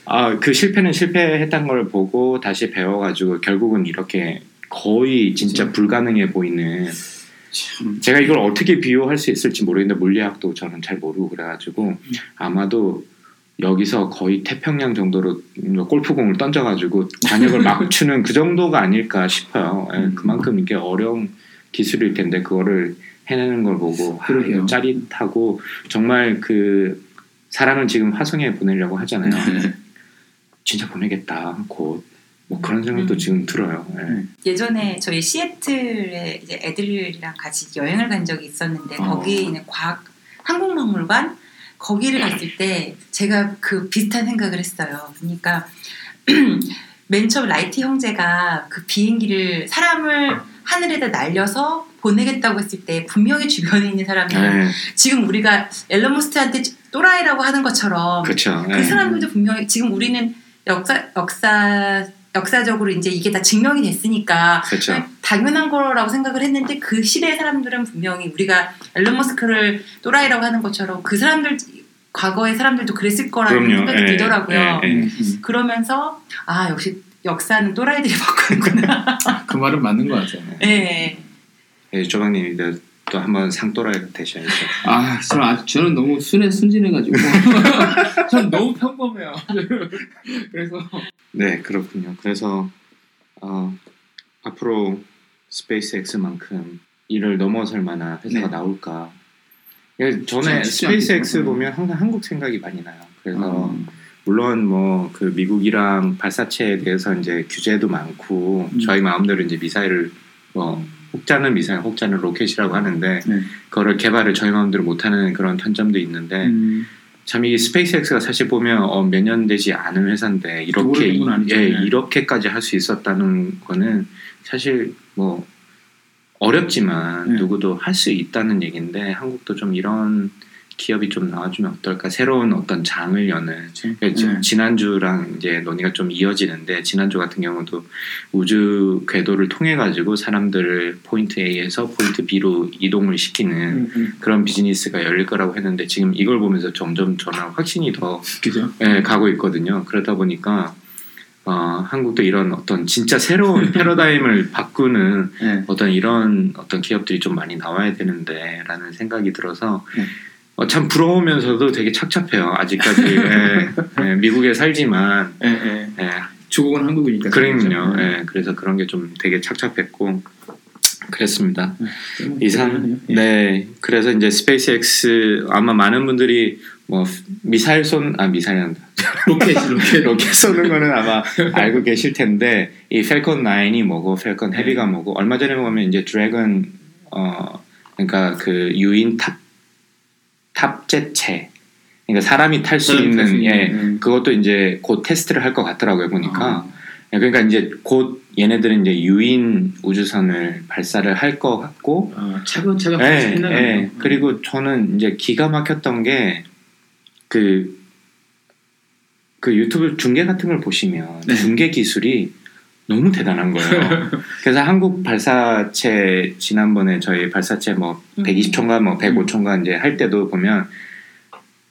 아, 그 실패는 실패했던 걸 보고 다시 배워가지고 결국은 이렇게 거의 진짜. 불가능해 보이는 참, 제가 이걸 어떻게 비유할 수 있을지 모르겠는데 물리학도 저는 잘 모르고 그래가지고 아마도 여기서 거의 태평양 정도로 골프공을 던져가지고 관역을 맞추는 그 정도가 아닐까 싶어요. 예, 음. 그만큼 이게 어려운 기술일 텐데 그거를 해내는 걸 보고 아, 짜릿하고 정말 그 사람을 지금 화성에 보내려고 하잖아요. 네. 진짜 보내겠다 곧. 뭐 그런 생각도 음. 지금 들어요. 예. 음. 예전에 저희 시애틀에 이제 애들이랑 같이 여행을 간 적이 있었는데 어. 거기에 있는 과학 항공박물관 거기를 갔을 때 제가 그 비슷한 생각을 했어요. 그러니까 맨 처음 라이트 형제가 그 비행기를 사람을 하늘에다 날려서 보내겠다고 했을 때 분명히 주변에 있는 사람들은 예, 지금 우리가 앨런 머스크한테 또라이라고 하는 것처럼 그렇죠. 그 사람들도 분명히 지금 우리는 역사 역사 역사적으로 이제 이게 다 증명이 됐으니까 그렇죠. 당연한 거라고 생각을 했는데 그 시대의 사람들은 분명히 우리가 앨런 머스크를 또라이라고 하는 것처럼 그 사람들 과거의 사람들도 그랬을 거라는 그럼요. 생각이 예, 들더라고요. 예, 예. 음, 음. 그러면서 아 역시 역사는 또라이들이 바꾸는구나. 그 말은 맞는 것 같아요. 예. 예, 조방님이 또 한번 상또라이가 되셔야죠. 아, 저는, 아주, 저는 너무 순해 순진해가지고 전 너무 평범해요. 그래서 네, 그렇군요. 그래서 어, 앞으로 스페이스X만큼 이를 넘어설 만한 회사가 네. 나올까? 예, 전에. 스페이스X 보면 항상 한국 생각이 많이 나요. 그래서 음, 물론 뭐 그 미국이랑 발사체에 대해서 이제 규제도 많고 음. 저희 마음대로 이제 미사일을 뭐 혹자는 미사일, 혹자는 로켓이라고 하는데 네. 그거를 개발을 저희 마음대로 못하는 그런 단점도 있는데 음, 참이 스페이스X가 사실 보면 어, 몇 년 되지 않은 회사인데 이렇게. 예, 네. 이렇게까지 할 수 있었다는 거는 사실 뭐 어렵지만 네. 누구도 할 수 있다는 얘기인데 한국도 좀 이런 기업이 좀 나와주면 어떨까 새로운 어떤 장을 여는 예, 지- 네. 지난주랑 이제 논의가 좀 이어지는데 지난주 같은 경우도 우주 궤도를 통해 가지고 사람들을 포인트 A에서 포인트 B로 이동을 시키는 음, 음, 그런 비즈니스가 열릴 거라고 했는데 지금 이걸 보면서 점점 저는 확신이 더 그죠? 예, 가고 있거든요. 그러다 보니까 어, 한국도 이런 어떤 진짜 새로운 패러다임을 바꾸는 네. 어떤 이런 어떤 기업들이 좀 많이 나와야 되는데라는 생각이 들어서 네. 어, 참 부러우면서도 되게 착잡해요. 아직까지 예, 예, 미국에 살지만 예, 예. 예, 조국은 한국이니까. 그러면요. 그렇죠? 예, 그래서 그런 게 좀 되게 착잡했고 그랬습니다. 음, 이상 예. 네 그래서 이제 스페이스X 아마 많은 분들이 뭐 미사일 쏜아 미사일한다 로켓, 로켓. 로켓 쏘는 거는 아마 알고 계실 텐데 이 팰컨 9이 뭐고 팰컨 헤비가 뭐고 얼마 전에 보면 이제 드래곤 어 그러니까 그 유인 탑 탑제체 그러니까 사람이 탈수 사람이 탈수 있는 있는, 예 음. 그것도 이제 곧 테스트를 할 것 같더라고요 보니까 아, 예, 그러니까 이제 곧 얘네들은 이제 유인 우주선을 발사를 할 것 같고 아, 차근차근 예, 예. 거. 그리고 저는 이제 기가 막혔던 게그 그 유튜브 중계 같은 걸 보시면 네. 중계 기술이 너무 대단한 거예요. 그래서 한국 발사체 지난번에 저희 발사체 뭐 음. 120초인가 뭐 105초인가 이제 할 때도 보면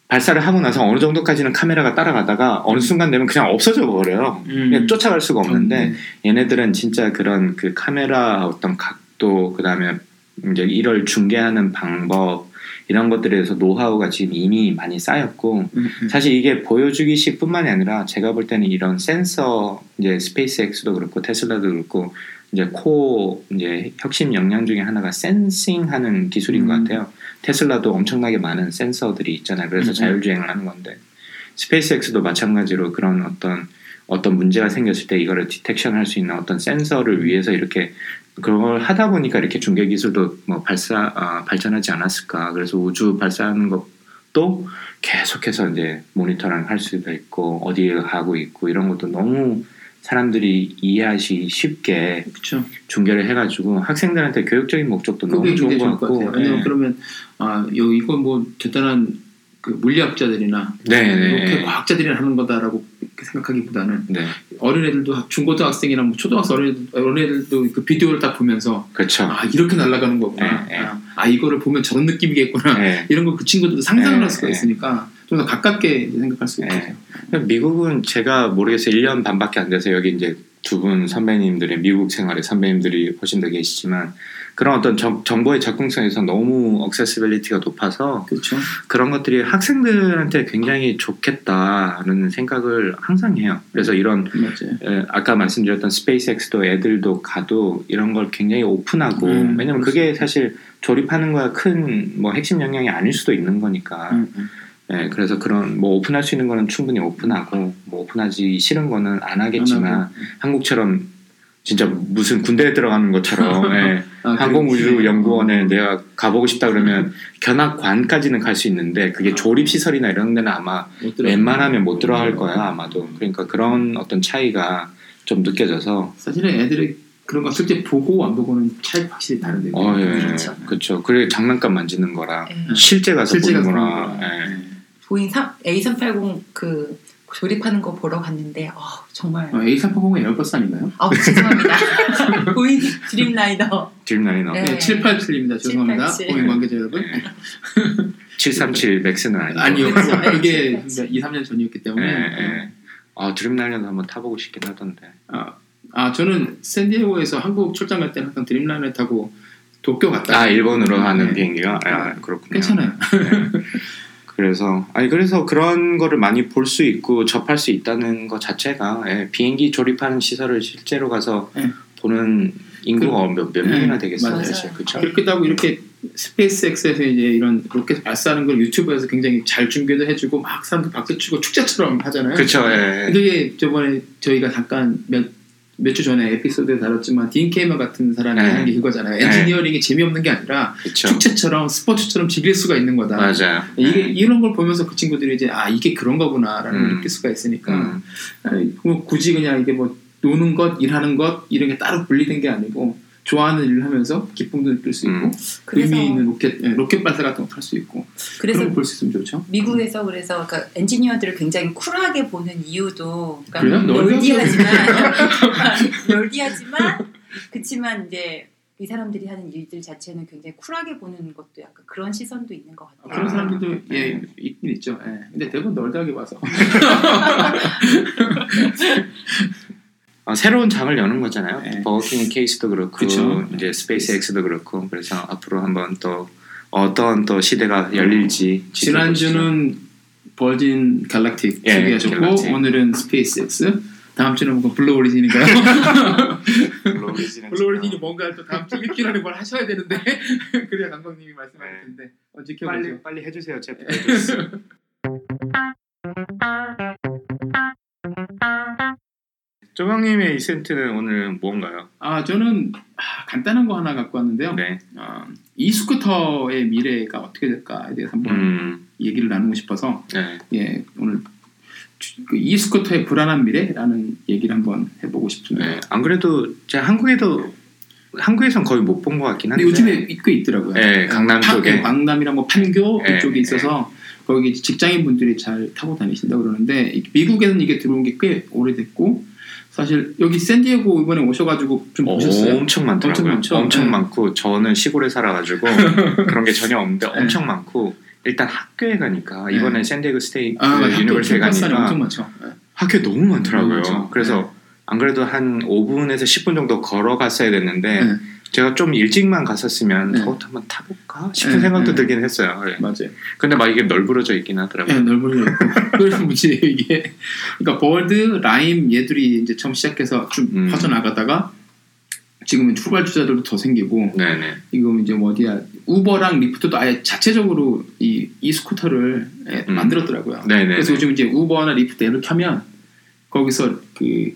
발사를 하고 나서 어느 정도까지는 카메라가 따라가다가 어느 순간 되면 그냥 없어져 버려요. 음. 그냥 쫓아갈 수가 없는데 네. 얘네들은 진짜 그런 그 카메라 어떤 각도 그다음에 이제 이걸 중계하는 방법 이런 것들에 대해서 노하우가 지금 이미 많이 쌓였고 음, 음. 사실 이게 보여주기식 뿐만이 아니라 제가 볼 때는 이런 센서 이제 스페이스X도 그렇고 테슬라도 그렇고 이제 core 이제 핵심 역량 중에 하나가 sensing하는 기술인 것 음. 같아요. 테슬라도 엄청나게 많은 센서들이 있잖아요. 그래서 음, 음. 자율주행을 하는 건데 스페이스X도 마찬가지로 그런 어떤 어떤 문제가 생겼을 때 이거를 detection 할 수 있는 어떤 센서를 위해서 이렇게 그걸 하다 보니까 이렇게 중계 기술도 뭐 발사 아, 발전하지 않았을까. 그래서 우주 발사하는 것도 계속해서 이제 모니터링 할 수도 있고 어디에 가고 있고 이런 것도 너무 사람들이 이해하기 쉽게 그렇죠. 중계를 해가지고 학생들한테 교육적인 목적도 너무 좋은 것 같고. 왜냐면 예. 그러면 아, 요 이건 뭐 대단한 그 물리학자들이나 네, 네. 과학자들이 하는 거다라고 생각하기보다는 네, 어린애들도 중고등학생이나 뭐 초등학생 어린애들, 어린애들도 그 비디오를 딱 보면서 그렇죠. 아 이렇게 날아가는 거구나. 네, 네. 아, 아, 이거를 보면 저런 느낌이겠구나. 네. 이런 걸그 친구들도 상상을 네, 할 수가 네. 있으니까 좀 더 가깝게 생각할 네. 있겠죠. 미국은 제가 모르겠어요. 1년 반밖에 안 돼서 여기 이제 두 분 선배님들의 미국 생활의 선배님들이 훨씬 더 계시지만 그런 어떤 정, 정보의 접근성에서 너무 accessibility가 높아서 그렇죠. 그런 것들이 학생들한테 굉장히 좋겠다는 생각을 항상 해요. 그래서 이런. 에, 아까 말씀드렸던 스페이스X도 애들도 가도 이런 걸 굉장히 오픈하고 음, 왜냐면 그게 사실 조립하는 거야 큰 뭐 핵심 영역이 아닐 수도 있는 거니까 음, 음. 예, 그래서 그런 뭐 오픈할 수 있는 거는 충분히 오픈하고 뭐 오픈하기 싫은 거는 안 하겠지만 안. 한국처럼 진짜 무슨 군대에 들어가는 것처럼 예, 아, 그- 항공우주연구원에 내가 가보고 싶다 그러면 견학관까지는 갈 수 있는데 그게 조립 시설이나 이런 데는 아마. 웬만하면 못 들어갈 거야 아마도 그러니까 그런 어떤 차이가 좀 느껴져서 사실은 애들이 그런 거 실제 보고 안 보고는 차이 확실히 다른데. 어, 예, 그렇죠. 그래 장난감 만지는 거랑 예. 실제 가서 실제. 보는 거. 보잉 3, A380 그 조립하는 거 보러 갔는데 어, 정말 어, A380은 에어버스 아닌가요? 아 죄송합니다. 보잉 드림라이더 드림라이너 네. 네, 787입니다. 죄송합니다. 787. 고객 관계자 여러분. 네. 737 맥스는 아니고 아니요. 그렇죠. 네, 그게 787. 2, 3년 전이었기 예, 때문에. 예. 아 드림라이너도 한번 타보고 싶긴 하던데. 아, 아 저는 샌디에고에서 한국 출장 갈 때는 항상 드림라이너 타고 도쿄 갔다. 아 일본으로 하는 네. 비행기가 아, 그렇군요. 괜찮아요. 그래서 아니 그래서 그런 거를 많이 볼 수 있고 접할 수 있다는 것 자체가 예, 비행기 조립하는 시설을 실제로 가서 네. 보는 인구가 몇, 몇 명이나 네, 되겠어요. 사실. 그렇죠? 그렇기도 하고 이렇게 스페이스X에서 이제 이런 로켓 발사하는 걸 유튜브에서 굉장히 잘 중계도 해주고 막 사람들 박수 치고 축제처럼 하잖아요. 그렇죠. 예. 그게 저번에 저희가 잠깐 몇 몇 주 전에 에피소드에 다뤘지만 딘 케이먼 같은 사람이 네. 하는 게 그거잖아요. 네. 엔지니어링이 재미없는 게 아니라 그렇죠. 축제처럼 스포츠처럼 즐길 수가 있는 거다. 맞아요. 이게 네. 이런 걸 보면서 그 친구들이 이제 아 이게 그런 거구나라는 걸 음. 느낄 수가 있으니까 음. 아니, 뭐 굳이 그냥 이게 뭐 노는 것, 일하는 것 이런 게 따로 분리된 게 아니고 좋아하는 일을 하면서 기쁨도 느낄 수 있고 음. 의미 있는 로켓 예, 로켓 발사 같은 거 탈 수 있고 그래서 그런 걸볼수 있으면 좋죠. 미국에서 그래서 그러니까 엔지니어들을 굉장히 쿨하게 보는 이유도? 그러니까 널 널디하지만 널디하지만 그치만 이제 이 사람들이 하는 일들 자체는 굉장히 쿨하게 보는 것도 약간 그런 시선도 있는 것 같아요. 그런 아, 사람들도 네. 예 있긴 있죠. 예. 근데 대부분 nerd하게 봐서 어, 새로운 장을 여는 거잖아요. 네. 버킹 케이스도 그렇고 그쵸. 이제 스페이스 X도 그렇고 그래서 앞으로 한번 또 어떤 또 시대가 열릴지 지난주는 버진 갈락틱 예, 소개하셨고 갈락틱. 오늘은 스페이스X 다음 주는 뭐 블루 오리진인가요? 블루 오리진이 뭔가 또 다음 주 일주일 안에 뭘 하셔야 되는데 그래야 감독님이 말씀하실 네. 텐데 어, 지켜보죠. 빨리 빨리 해주세요, 제프. 조스. 조방님의 이센트는 오늘 뭔가요? 아 저는 아, 간단한 거 하나 갖고 왔는데요. 네. 어, 이 스쿠터의 미래가 어떻게 될까에 대해서 한번 음, 얘기를 나누고 싶어서 네. 예 오늘 주- 그 이스쿠터의 불안한 미래라는 얘기를 한번 해보고 싶습니다. 네. 안 그래도 제가 한국에도 한국에선 거의 못 본 것 같긴 한데. 요즘에 꽤 있더라고요. 네, 강남 파- 쪽에. 네, 강남이랑 뭐 판교 네, 이쪽에 있어서 거기 직장인 분들이 잘 타고 다니신다 고 그러는데 이- 미국에는 이게 들어온 게 꽤 오래됐고 사실 여기 샌디에고 이번에 오셔가지고 좀 보셨어요? 엄청 많더라고요. 엄청 엄청, 많죠? 네. 많고 저는 시골에 살아가지고 그런 게 전혀 없는데 네. 엄청 많고 일단 학교에 가니까 네. 이번에 San Diego State 아, University에 가니까 엄청. 네. 학교 너무 많더라고요. 너무. 그래서 안 그래도 한 5분에서 10분 정도 걸어갔어야 됐는데 네. 제가 좀 일찍만 갔었으면 네. 저것도 한번 타볼까 싶은 네, 생각도 네. 들긴 했어요. 예. 맞아요. 근데 막 이게 널브러져 있긴 하더라고요. 네, 게 있고. 그래서 문제 이게 그러니까 버드, 라임 얘들이 이제 처음 시작해서 쭉 음. 퍼져나가다가 지금은 출발 주자들도 더 생기고 네네. 이거 이제 뭐 어디야 우버랑 리프트도 아예 자체적으로 이, 이 스쿠터를 예, 음. 만들었더라고요. 네네. 그래서 요즘 이제 우버나 리프트 이렇게 하면 거기서 그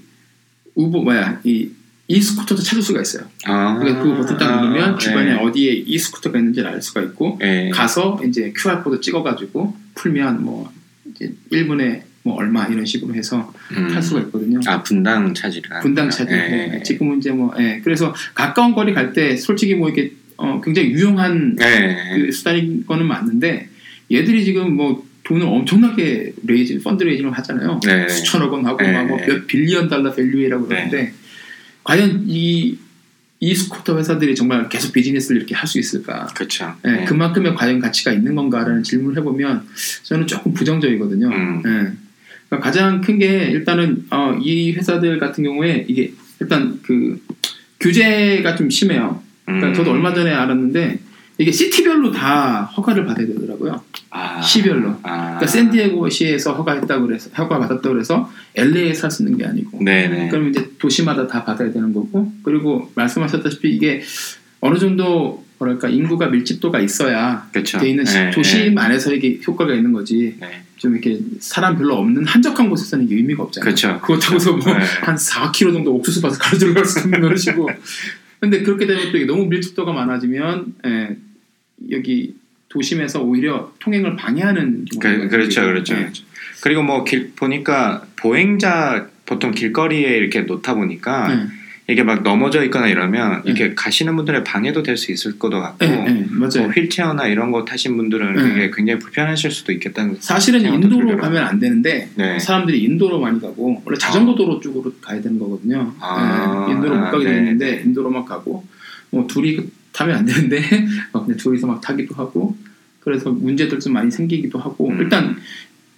우버 뭐야 이, 이 스쿠터도 찾을 수가 있어요. 아, 그러니까 그 버튼 딱 누르면 아, 주변에 네. 어디에 이 스쿠터가 있는지를 알 수가 있고 네. 가서 이제 QR 코드 찍어가지고 풀면 뭐 이제 1분에 뭐 얼마 이런 식으로 해서 음. 탈 수가 있거든요. 아 분당 charge라. 분당 charge. 네. 예, 지금은 이제 뭐 예, 그래서 가까운 거리 갈 때 솔직히 뭐 이게 어, 굉장히 유용한 네. 그 수단인 거는 맞는데 얘들이 지금 뭐 돈을 엄청나게 raising fund raising을 하잖아요. 네. 수천억 원 하고 네. 막몇 billion 달러 value라고 그러는데 과연 이, 이 스쿠터 회사들이 정말 계속 비즈니스를 이렇게 할 수 있을까? 그렇죠. 예, 네. 그만큼의 과연 가치가 있는 건가라는 질문을 해보면 저는 조금 부정적이거든요. 음. 예. 그러니까 가장 큰 게 일단은 어, 이 회사들 같은 경우에 이게 일단 그 규제가 좀 심해요. 그러니까 음. 저도 얼마 전에 알았는데 이게 시티별로 다 허가를 받아야 되더라고요. 아. 시별로. 아. 그러니까 샌디에고 시에서 허가했다고 그래서 허가 받았다고 그래서 LA에서 할수 있는 게 아니고. 네네. 그럼 이제 도시마다 다 받아야 되는 거고 그리고 말씀하셨다시피 이게 어느 정도 뭐랄까 인구가 밀집도가 있어야 그렇죠. 돼 있는 시- 네, 도심 안에서 이게 효과가 있는 거지 네. 좀 이렇게 사람 별로 없는 한적한 곳에서는 이게 의미가 없잖아요. 그렇죠. 그렇다고서 뭐 네. 한 4km 정도 옥수수 밭을 가로질러 갈수 있는 식으로. 근데 그렇게 되면 또 너무 밀집도가 많아지면 예, 여기 도심에서 오히려 통행을 방해하는 경우가 그, 그렇죠. 그렇죠, 예. 그렇죠. 그리고 뭐 길 보니까 보행자 보통 길거리에 이렇게 놓다 보니까 예. 이게 막 넘어져 있거나 이러면 네. 이렇게 가시는 분들의 방해도 될 수 있을 것도 같고 예, 예, 맞아요. 뭐 휠체어나 이런 거 타신 분들은 네. 이게 굉장히 불편하실 수도 있겠다는 사실은 인도로 들더라고요. 가면 안 되는데 네. 사람들이 인도로 많이 가고 원래 자전거 도로 쪽으로 가야 되는 거거든요. 아, 예, 인도로 못 가게 네, 돼 있는데 네. 인도로만 가고 뭐 둘이 타면 안 되는데 막 그냥 둘이서 막 타기도 하고 그래서 문제들 좀 많이 생기기도 하고 음. 일단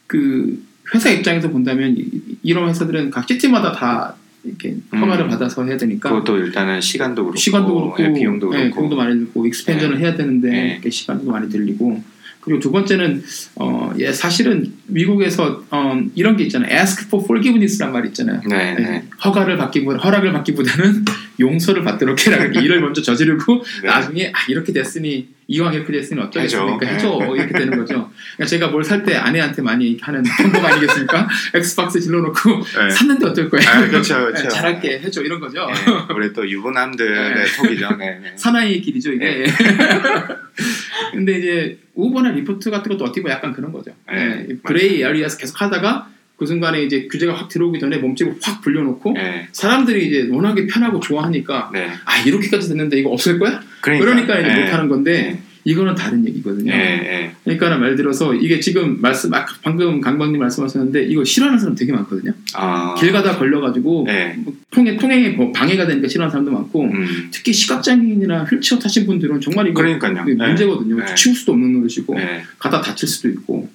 그 회사 입장에서 본다면 이- 이런 회사들은 각 시티마다 다 이렇게 허가를 음. 받아서 해야 되니까 그것도 일단은 시간도 그렇고 시간도 그렇고 예, 비용도 예, 그렇고 비용도 많이 들고 익스펜전을 해야 되는데 네. 이렇게 시간도 많이 들리고 그리고 두 번째는 어, 예, 사실은 미국에서 어, 이런 게 있잖아요. ask for forgiveness란 말 있잖아요. 네, 예, 네. 허가를 받기보다 허락을 받기보다는 용서를 받도록 해라. 이렇게 일을 먼저 저지르고 네. 나중에 아, 이렇게 됐으니 이왕 이렇게 됐으니 어쩌겠습니까? 해줘. 해줘 이렇게 되는 거죠. 그러니까 제가 뭘 살 때 아내한테 많이 하는 방법 아니겠습니까? 엑스박스 질러놓고 네. 샀는데 어떨 거야? 아, 그렇죠, 예, 그렇죠. 잘할게 해줘 이런 거죠. 네, 우리 또 유부남들의 네. 톡이죠. 네, 네. 사나이의 길이죠 이게. 근데 이제 우버나 리프트 같은 것도 어떻게 보면 약간 그런 거죠. 네, 예, gray area에서 계속 하다가 그 순간에 이제 규제가 확 들어오기 전에 몸집을 확 불려놓고 네, 사람들이 이제 워낙에 편하고 좋아하니까 네. 아 이렇게까지 됐는데 이거 없을 거야? 그러니까, 그러니까 이제 네. 못하는 건데 이거는 다른 얘기거든요. 네, 네. 그러니까 말 들어서 이게 지금 말씀 아, 방금 강박님 말씀하셨는데 이거 싫어하는 사람 되게 많거든요. 아, 길 가다 걸려가지고 네. 뭐 통행 통행에 뭐 방해가 되니까 싫어하는 사람도 많고 음, 특히 시각장애인이나 휠체어 타신 분들은 정말 이거 그러니까요. 문제거든요. 네. 치울 수도 없는 노릇이고 네. 가다 다칠 수도 있고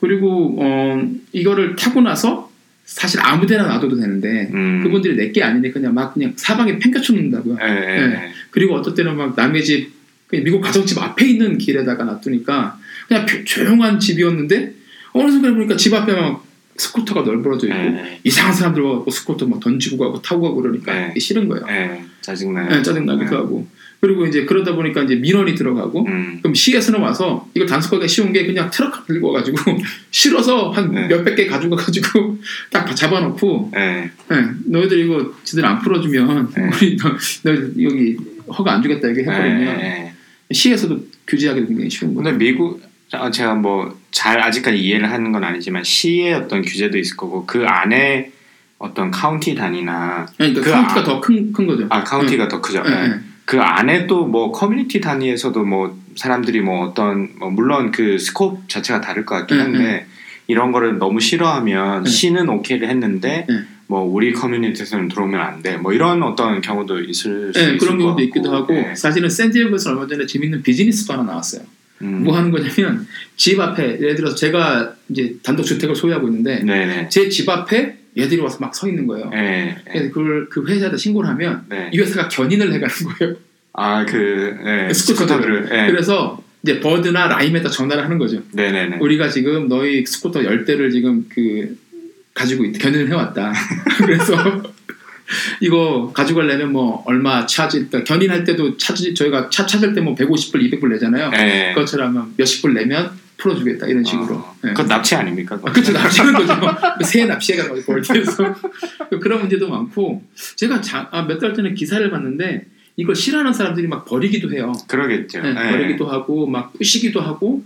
그리고 어, 이거를 타고 나서 사실 아무 데나 놔둬도 되는데 음. 그분들이 내게 아닌데 그냥 막 그냥 사방에 팽겨쳐 놓는다고요. 네, 네, 네. 그리고 어떨 때는 막 남의 집 그냥 미국 가정집 앞에 있는 길에다가 놔두니까 그냥 표- 조용한 집이었는데 어느 순간에 보니까 집 앞에 막 스쿠터가 널브러져 있고 네. 이상한 사람들 와고 스쿠터 막 던지고 가고 타고 가고 그러니까 싫은 거예요. 네, 짜증나요. 네, 짜증나기도 하고 그리고 이제 그러다 보니까 이제 민원이 들어가고 음, 그럼 시에서는 와서 이걸 단속하기가 쉬운 게 그냥 트럭 들고 와가지고 실어서 한 네. 몇백 개 가지고 가지고 딱 잡아놓고 네, 네, 너희들 이거 지들 안 풀어주면 네. 우리 너, 너 여기 허가 안 주겠다 이렇게 해버리면 네. 시에서도 규제하기 굉장히 쉬운 거예요. 근데 미국 아, 제가 뭐 잘 아직까지 이해를 하는 건 아니지만 시의 어떤 규제도 있을 거고 그 안에 어떤 카운티 단위나 그러니까 그 카운티가 아- 더큰 큰 거죠. 아 카운티가 더 크죠. 네, 네. 네. 그 안에 또뭐 커뮤니티 단위에서도 뭐 사람들이 뭐 어떤 뭐 물론 그 scope 자체가 다를 것 같긴 네, 한데 이런 거를 너무 싫어하면 네. 시는 오케이를 했는데 네. 뭐 우리 커뮤니티에서는 들어오면 안 돼. 뭐 이런 어떤 경우도 있을 수 네, 있을 그런 것 경우도. 있기도 하고 네. 사실은 샌디에고에서 얼마 전에 재밌는 비즈니스도 하나 나왔어요. 음. 뭐 하는 거냐면 집 앞에 예를 들어서 제가 이제 단독 주택을 소유하고 있는데 네네. 제집 앞에 얘들이 와서 막 서 있는 거예요. 네. 네. 그래서 그걸 그 회사에다 신고를 하면 네. 이 회사가 견인을 해가는 거예요. 아그 네. 스쿠터들을. 네. 그래서 이제 버드나 라임에다 전화를 하는 거죠. 네네네. 우리가 지금 너희 스쿠터 열 대를 지금 그 가지고 있, 견인을 해왔다. 그래서 이거 가지고 가려면 뭐 얼마 차지, 그러니까 견인할 때도 차지 저희가 차 찾을 때 뭐 150불, 200불 내잖아요. 네. 그것처럼 몇십 불 내면 풀어주겠다 이런 식으로. 어, 네. 그건 납치 아닙니까? 아, 그쵸 납치하는 거죠. 새 납치해가 거죠 볼트에서 그런 문제도 많고 제가 아, 몇달 전에 기사를 봤는데 이걸 싫어하는 사람들이 막 버리기도 해요. 그러겠죠. 네, 네. 버리기도 하고 막 부시기도 하고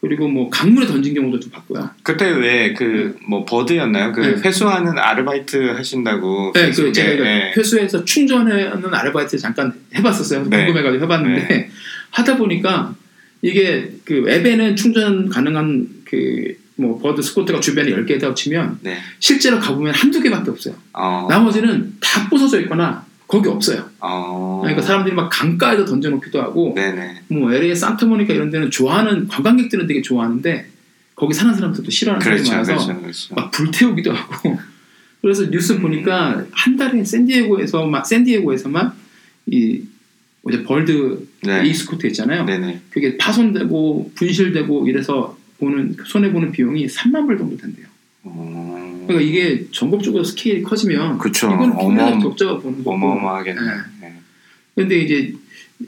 그리고 뭐 강물에 던진 경우도 좀 봤고요. 그때 왜 그 뭐 버드였나요? 그 네. 회수하는 아르바이트 하신다고 네, 그 제가 네. 회수해서 충전하는 아르바이트 잠깐 해봤었어요. 네. 궁금해가지고 해봤는데 하다 보니까 이게 그 앱에는 충전 가능한 그 뭐 버드 스쿠터가 주변에 10개 있다고 치면 네. 실제로 가보면 한두 개밖에 없어요. 어. 나머지는 다 부서져 있거나 거기 없어요. 어. 그러니까 사람들이 막 강가에다 던져놓기도 하고 네네. 뭐 LA 산타모니카 이런 데는 좋아하는 관광객들은 되게 좋아하는데 거기 사는 사람들도 싫어하는 그렇죠, 사람이 많아서 그렇죠, 그렇죠. 막 불태우기도 하고 그래서 뉴스 음. 보니까 한 달에 샌디에고에서만 샌디에고에서만 이 이제 버드 네. 이 스쿠터 있잖아요. 네네. 그게 파손되고 분실되고 이래서 보는 손해 보는 비용이 3만 불 정도 된대요. 어. 그러니까 이게 전국적으로 스케일이 커지면 그쵸. 이건 어마어마- 적자가 보는 거고. 어마어마하겠네. 네. 네. 근데 이제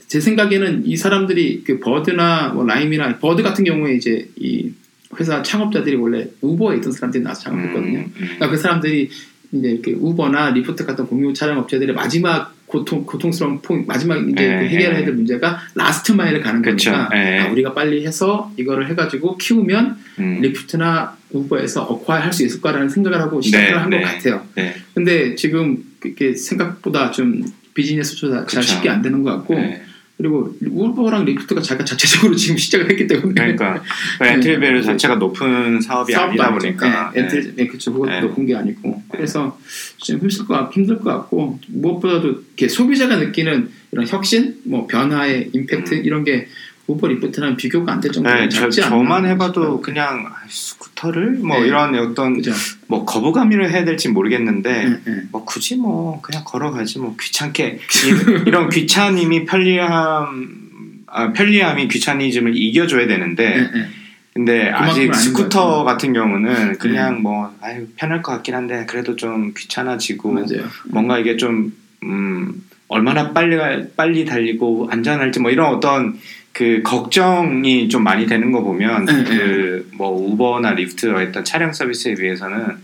제 생각에는 이 사람들이 그 버드나 뭐 라임이나 버드 같은 경우에 이제 이 회사 창업자들이 원래 우버에 있던 사람들이 나와서 창업했거든요. 음, 음. 그러니까 그 사람들이 이제 이렇게 우버나 리프트 같은 공유 차량 업체들의 마지막 고통 고통스러운 포 마지막 이제 네, 그 해결해야 네. 될 문제가 last mile을 가는 그쵸. 거니까 네. 아, 우리가 빨리 해서 이거를 해가지고 키우면 음. 리프트나 우버에서 acquire할 수 있을 거라는 생각을 하고 시작을 네, 한것 네. 같아요. 네. 근데 지금 그게 생각보다 좀 비즈니스조차 잘 그쵸. 쉽게 안 되는 것 같고 네. 그리고 우버랑 리프트가 자기가 자체적으로 지금 시작을 했기 때문에 그러니까 그 entry level 자체가 높은 사업이 네. 아니다. 보니까 네, entry, 네, 그쵸. 그것도 네. 높은 게 아니고 그래서 좀 힘들 것, 같- 힘들 것 같고 무엇보다도 이렇게 소비자가 느끼는 이런 혁신, 뭐 변화의 임팩트 이런 게 우버 리프트랑 비교가 안 될 정도로 네, 저, 저만 해봐도. 그냥 아, 스쿠터를 뭐 네. 이런 어떤 그죠. 뭐 거부감이라 해야 될지 모르겠는데 네, 네. 뭐 굳이 뭐 그냥 걸어가지 뭐 귀찮게 이, 런 귀차니즘이 편리함 아, 편리함이 귀차니즘을 이겨줘야 되는데 네, 네. 근데 아직 스쿠터. 같은 경우는 그냥 뭐 아유 편할 것 같긴 한데 그래도 좀 귀찮아지고 맞아요. 뭔가 이게 좀 음, 얼마나 빨리 갈- 빨리 달리고 안전할지 뭐 이런 어떤 그 걱정이 좀 많이 되는 거 보면 네, 그뭐 우버나 리프트 어떤 차량 서비스에 비해서는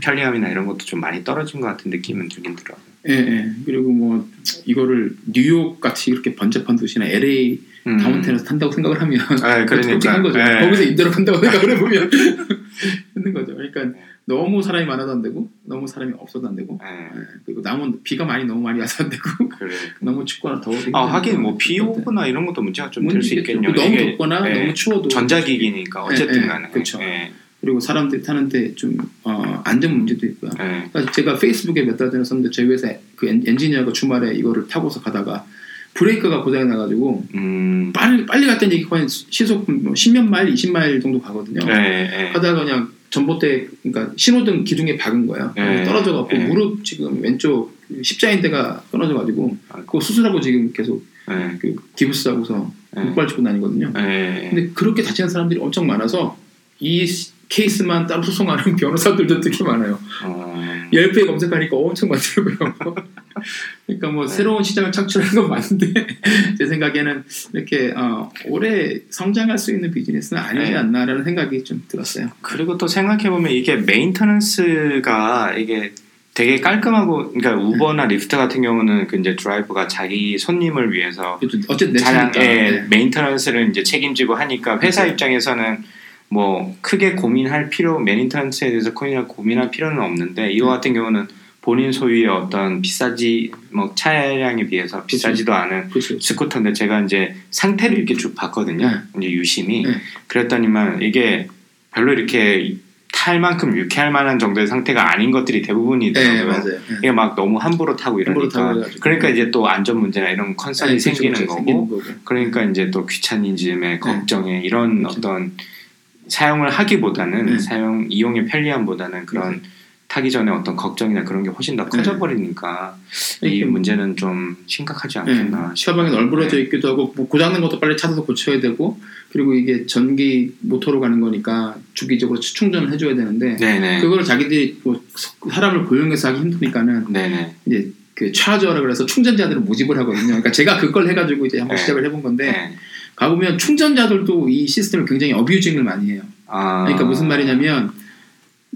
편리함이나 이런 것도 좀 많이 떨어진 것 같은 느낌은 들긴 들어요. 예, 예. 그리고 뭐 이거를 뉴욕 같이 이렇게 번잡한 도시나 LA 음. 다운타운에서 탄다고 생각을 하면 네, 그러니까. 거죠. 네. 거기서 임대로 탄다고 생각을 해보면 힘든 거죠. 그러니까 너무 사람이 많아도 안 되고 너무 사람이 없어도 안 되고 네, 예, 그리고 남은 비가 많이 너무 많이 와서 안 되고 그래. 너무 춥거나 더워도 아 하긴 뭐 힘든 비것 같아요. 오거나 이런 것도 문제가 좀 될 수. 있겠네요. 너무 덥거나 예, 너무 추워도 전자기기니까 어쨌든 예, 예, 간에. 그렇죠. 예, 그리고 사람들이 타는데 좀 어, 안전 문제도 있고요. 예. 그러니까 제가 페이스북에 몇 달 전에 썼는데 저희 회사 그 엔- 엔지니어가 주말에 이거를 타고서 가다가 브레이크가 고장이 나가지고 음. 빨리 빨리 갔다는 얘기 거의 시속 뭐 10몇 마일, 20마일 정도 가거든요. 예, 예. 하다가 그냥 전봇대 그러니까 신호등 기둥에 박은 거예요. 네. 떨어져 갖고 네. 무릎 지금 왼쪽 십자인대가 끊어져 가지고 아. 그거 수술하고 지금 계속 예, 그 기부스 하고서 예. 목발 짚고 다니거든요. 근데 그렇게 다치는 사람들이 엄청 많아서 이 시- 케이스만 따로 소송하는 변호사들도 되게 많아요. 어, 10배 검색하니까 엄청 많더라고요. 그러니까 뭐 네. 새로운 시장을 창출하는 건 맞는데 제 생각에는 이렇게 어, 오래 성장할 수 있는 비즈니스는 아니지 네. 않나라는 생각이 좀 들었어요. 그리고 또 생각해 보면 이게 메인터넌스가 이게 되게 깔끔하고 그러니까 우버나 리프트 같은 경우는 그 이제 드라이버가 자기 손님을 위해서 어쨌든 내 차량의 차니까. 네. maintenance를 이제 책임지고 하니까 회사. 입장에서는 뭐 크게 고민할 필요 maintenance에 대해서 고민할 고민할 필요는 없는데 이거 같은 경우는 본인 소유의 어떤 비싸지 뭐 차량에 비해서 비싸지도 않은 그렇죠. 스쿠터인데 제가 이제 상태를 이렇게 쭉 봤거든요. 이제 유심히 네. 그랬더니만 이게 별로 이렇게 탈 만큼 유쾌할 만한 정도의 상태가 아닌 것들이 대부분이더라고요. 네. 네. 이게 막 너무 함부로 타고 함부로 이러니까 타고 해가지고. 그러니까 이제 또 안전 문제나 이런 컨설이 네, 그렇죠, 생기는 그렇죠. 거고 생기는 거고. 그러니까 이제 또 귀차니즘에 걱정에 이런 그렇죠. 어떤 사용을 하기보다는 네. 사용 이용의 편리함보다는 그런 타기 전에 어떤 걱정이나 그런 게 훨씬 더 네. 커져버리니까 이 이렇게 문제는 좀 심각하지 네, 않겠나 시가방이 널브러져 네. 있기도 하고 뭐 고장난 것도 빨리 찾아서 고쳐야 되고 그리고 이게 전기 모터로 가는 거니까 주기적으로 충전을 해줘야 되는데 네네 그거를 자기들이 뭐 사람을 고용해서 하기 힘드니까는 네네 이제 그 차저라 그래서 충전자들을 모집을 하거든요. 그러니까 제가 그걸 해가지고 이제 한번 네. 시작을 해본 건데 네. 가보면 충전자들도 이 시스템을 굉장히 어뷰징을 많이 해요. 아, 그러니까 무슨 말이냐면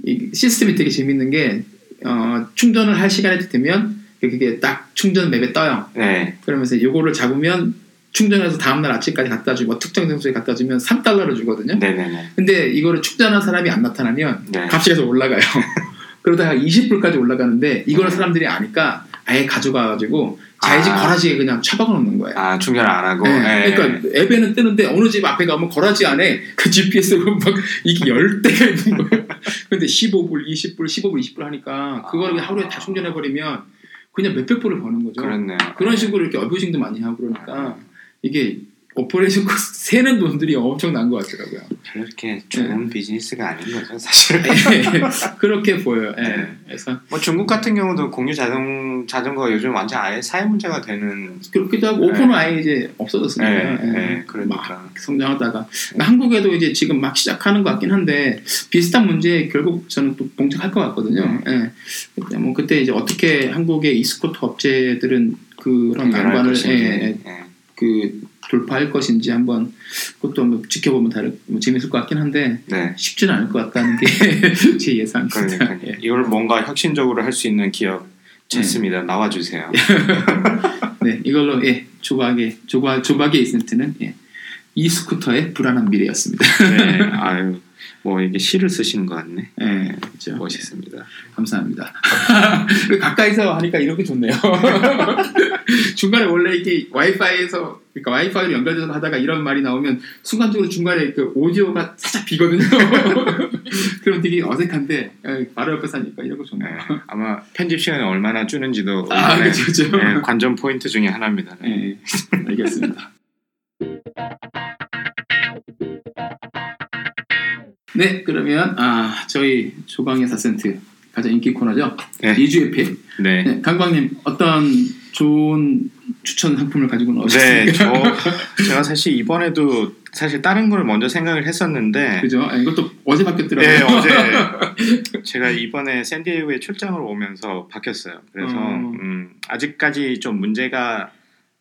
이 시스템이 되게 재밌는 게 어, 충전을 할 시간이 되면 그게 딱 충전 맵에 떠요. 네. 그러면서 요거를 잡으면 충전해서 다음날 아침까지 갖다 주고 뭐 특정 장소에 갖다 주면 3달러를 주거든요. 네네네. 근데 이거를 충전한 사람이 안 나타나면 네. 값이 계속 올라가요. 그러다가 20불까지 올라가는데 이거를 네. 사람들이 아니까 아예 가져가가지고 자기 집 아. 거라지에 그냥 처박아 놓는 거예요. 아 충전 안 하고. 네. 네. 그러니까 앱에는 뜨는데 어느 집 앞에 가면 거라지 안에 그 GPS로 막 이게 열 대가 있는 거예요. 근데 15불, 20불, 15불, 20불 하니까 그거를 아. 하루에 다 충전해 버리면 그냥 몇백 불을 버는 거죠. 그렇네요. 그런 식으로 이렇게 abusing도 많이 하고 그러니까 이게 operation cost 세는 돈들이 엄청난 것 같더라고요. 이렇게 좋은 비즈니스가 아닌 거죠 사실. 그렇게 보여요. 예. 네. 그래서 뭐 중국 같은 경우도 공유 자동 자전거가 요즘 완전 아예 사회 문제가 되는. 그렇기도 하고 네. 오포는 아예 이제 없어졌으니까 네, 예. 네, 그러니까. 막 성장하다가 그러니까 한국에도 이제 지금 막 시작하는 것 같긴 한데 비슷한 문제에 결국 저는 또 봉착할 것 같거든요. 예. 그때 뭐 그때 이제 어떻게 한국의 이스코트 업체들은 그런 난관을. 예, 예, 예. 그 돌파할 것인지 한번 그것도 한번 지켜보면 다를 뭐 재밌을 것 같긴 한데 네. 쉽지는 않을 것 같다는 게 제 예상입니다. 그러니까 예. 이걸 뭔가 혁신적으로 할 수 있는 기업 찾습니다. 나와주세요. 네, 이걸로 예 조박의 조박 조박의 이센트는 예, 이 스쿠터의 불안한 미래였습니다. 네. 아유 뭐 이게 시를 쓰시는 것 같네. 예, 그렇죠. 멋있습니다. 감사합니다. 가까이서 하니까 이렇게 좋네요. 중간에 원래 이게 와이파이에서 그러니까 와이파이로 연결돼서 하다가 이런 말이 나오면 순간적으로 중간에 그 오디오가 살짝 비거든요. 그럼 되게 어색한데 예, 바로 옆에서 하니까 이런 거 네. 좋네요. 아마 편집 시간이 얼마나 주는지도 아, 그렇죠, 그렇죠. 네, 관전 포인트 중에 하나입니다. 네. 예, 알겠습니다. 네, 그러면 아 저희 조광의 사센트 가장 인기 코너죠. 네. 2주의 pick. 네. 네, 강광님 어떤 좋은 추천 상품을 가지고 네, 나오셨습니까? 저 제가 사실 이번에도 사실 다른 걸 먼저 생각을 했었는데 그죠? 아, 이것도 어제 바뀌었더라고요. 네, 어제 제가 이번에 샌디에고에 출장을 오면서 바뀌었어요. 그래서 어. 음, 아직까지 좀 문제가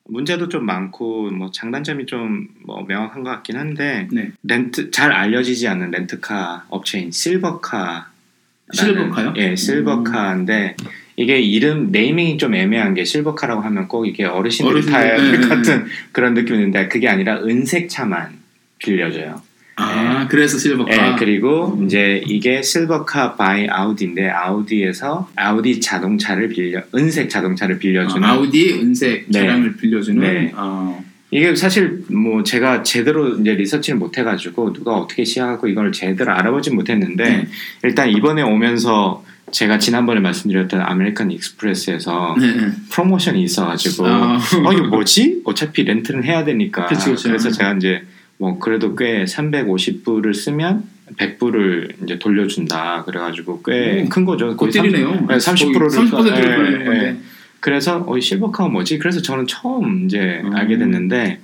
문제도 좀 많고 뭐 장단점이 좀 뭐 명확한 것 같긴 한데 네. 렌트 잘 알려지지 않는 렌트카 업체인 실버카 실버카요? 예, 실버카인데 이게 이름 naming이 좀 애매한 게 실버카라고 하면 꼭 이게 어르신들이 어르신들, 네, 것 네, 같은 그런 느낌인데 그게 아니라 은색 차만 빌려줘요. 아, 그래서 실버카. 예, 그리고 이제 이게 실버카 by 아우디인데 아우디에서 아우디 자동차를 빌려 은색 자동차를 빌려주는 아, 아우디 은색 네. 차량을 빌려주는. 네. 아, 이게 사실 뭐 제가 제대로 이제 리서치를 못 해가지고 누가 어떻게 시작하고 이걸 제대로 알아보진 못했는데 네. 일단 이번에 오면서 제가 지난번에 말씀드렸던 아메리칸 익스프레스에서 네, 네. 프로모션이 있어가지고 아. 어 이거 뭐지? 어차피 렌트는 해야 되니까 그치, 그치. 래서 제가 이제 뭐 그래도 꽤 350불을 쓰면 100불을 이제 돌려준다 그래가지고 꽤 오, 큰 거죠. 거의 꽃들이네요. 30, 30%를 30%를 예, 돌리는 예. 건데. 그래서 어, 실버카가 뭐지? 그래서 저는 처음 이제 음. 알게 됐는데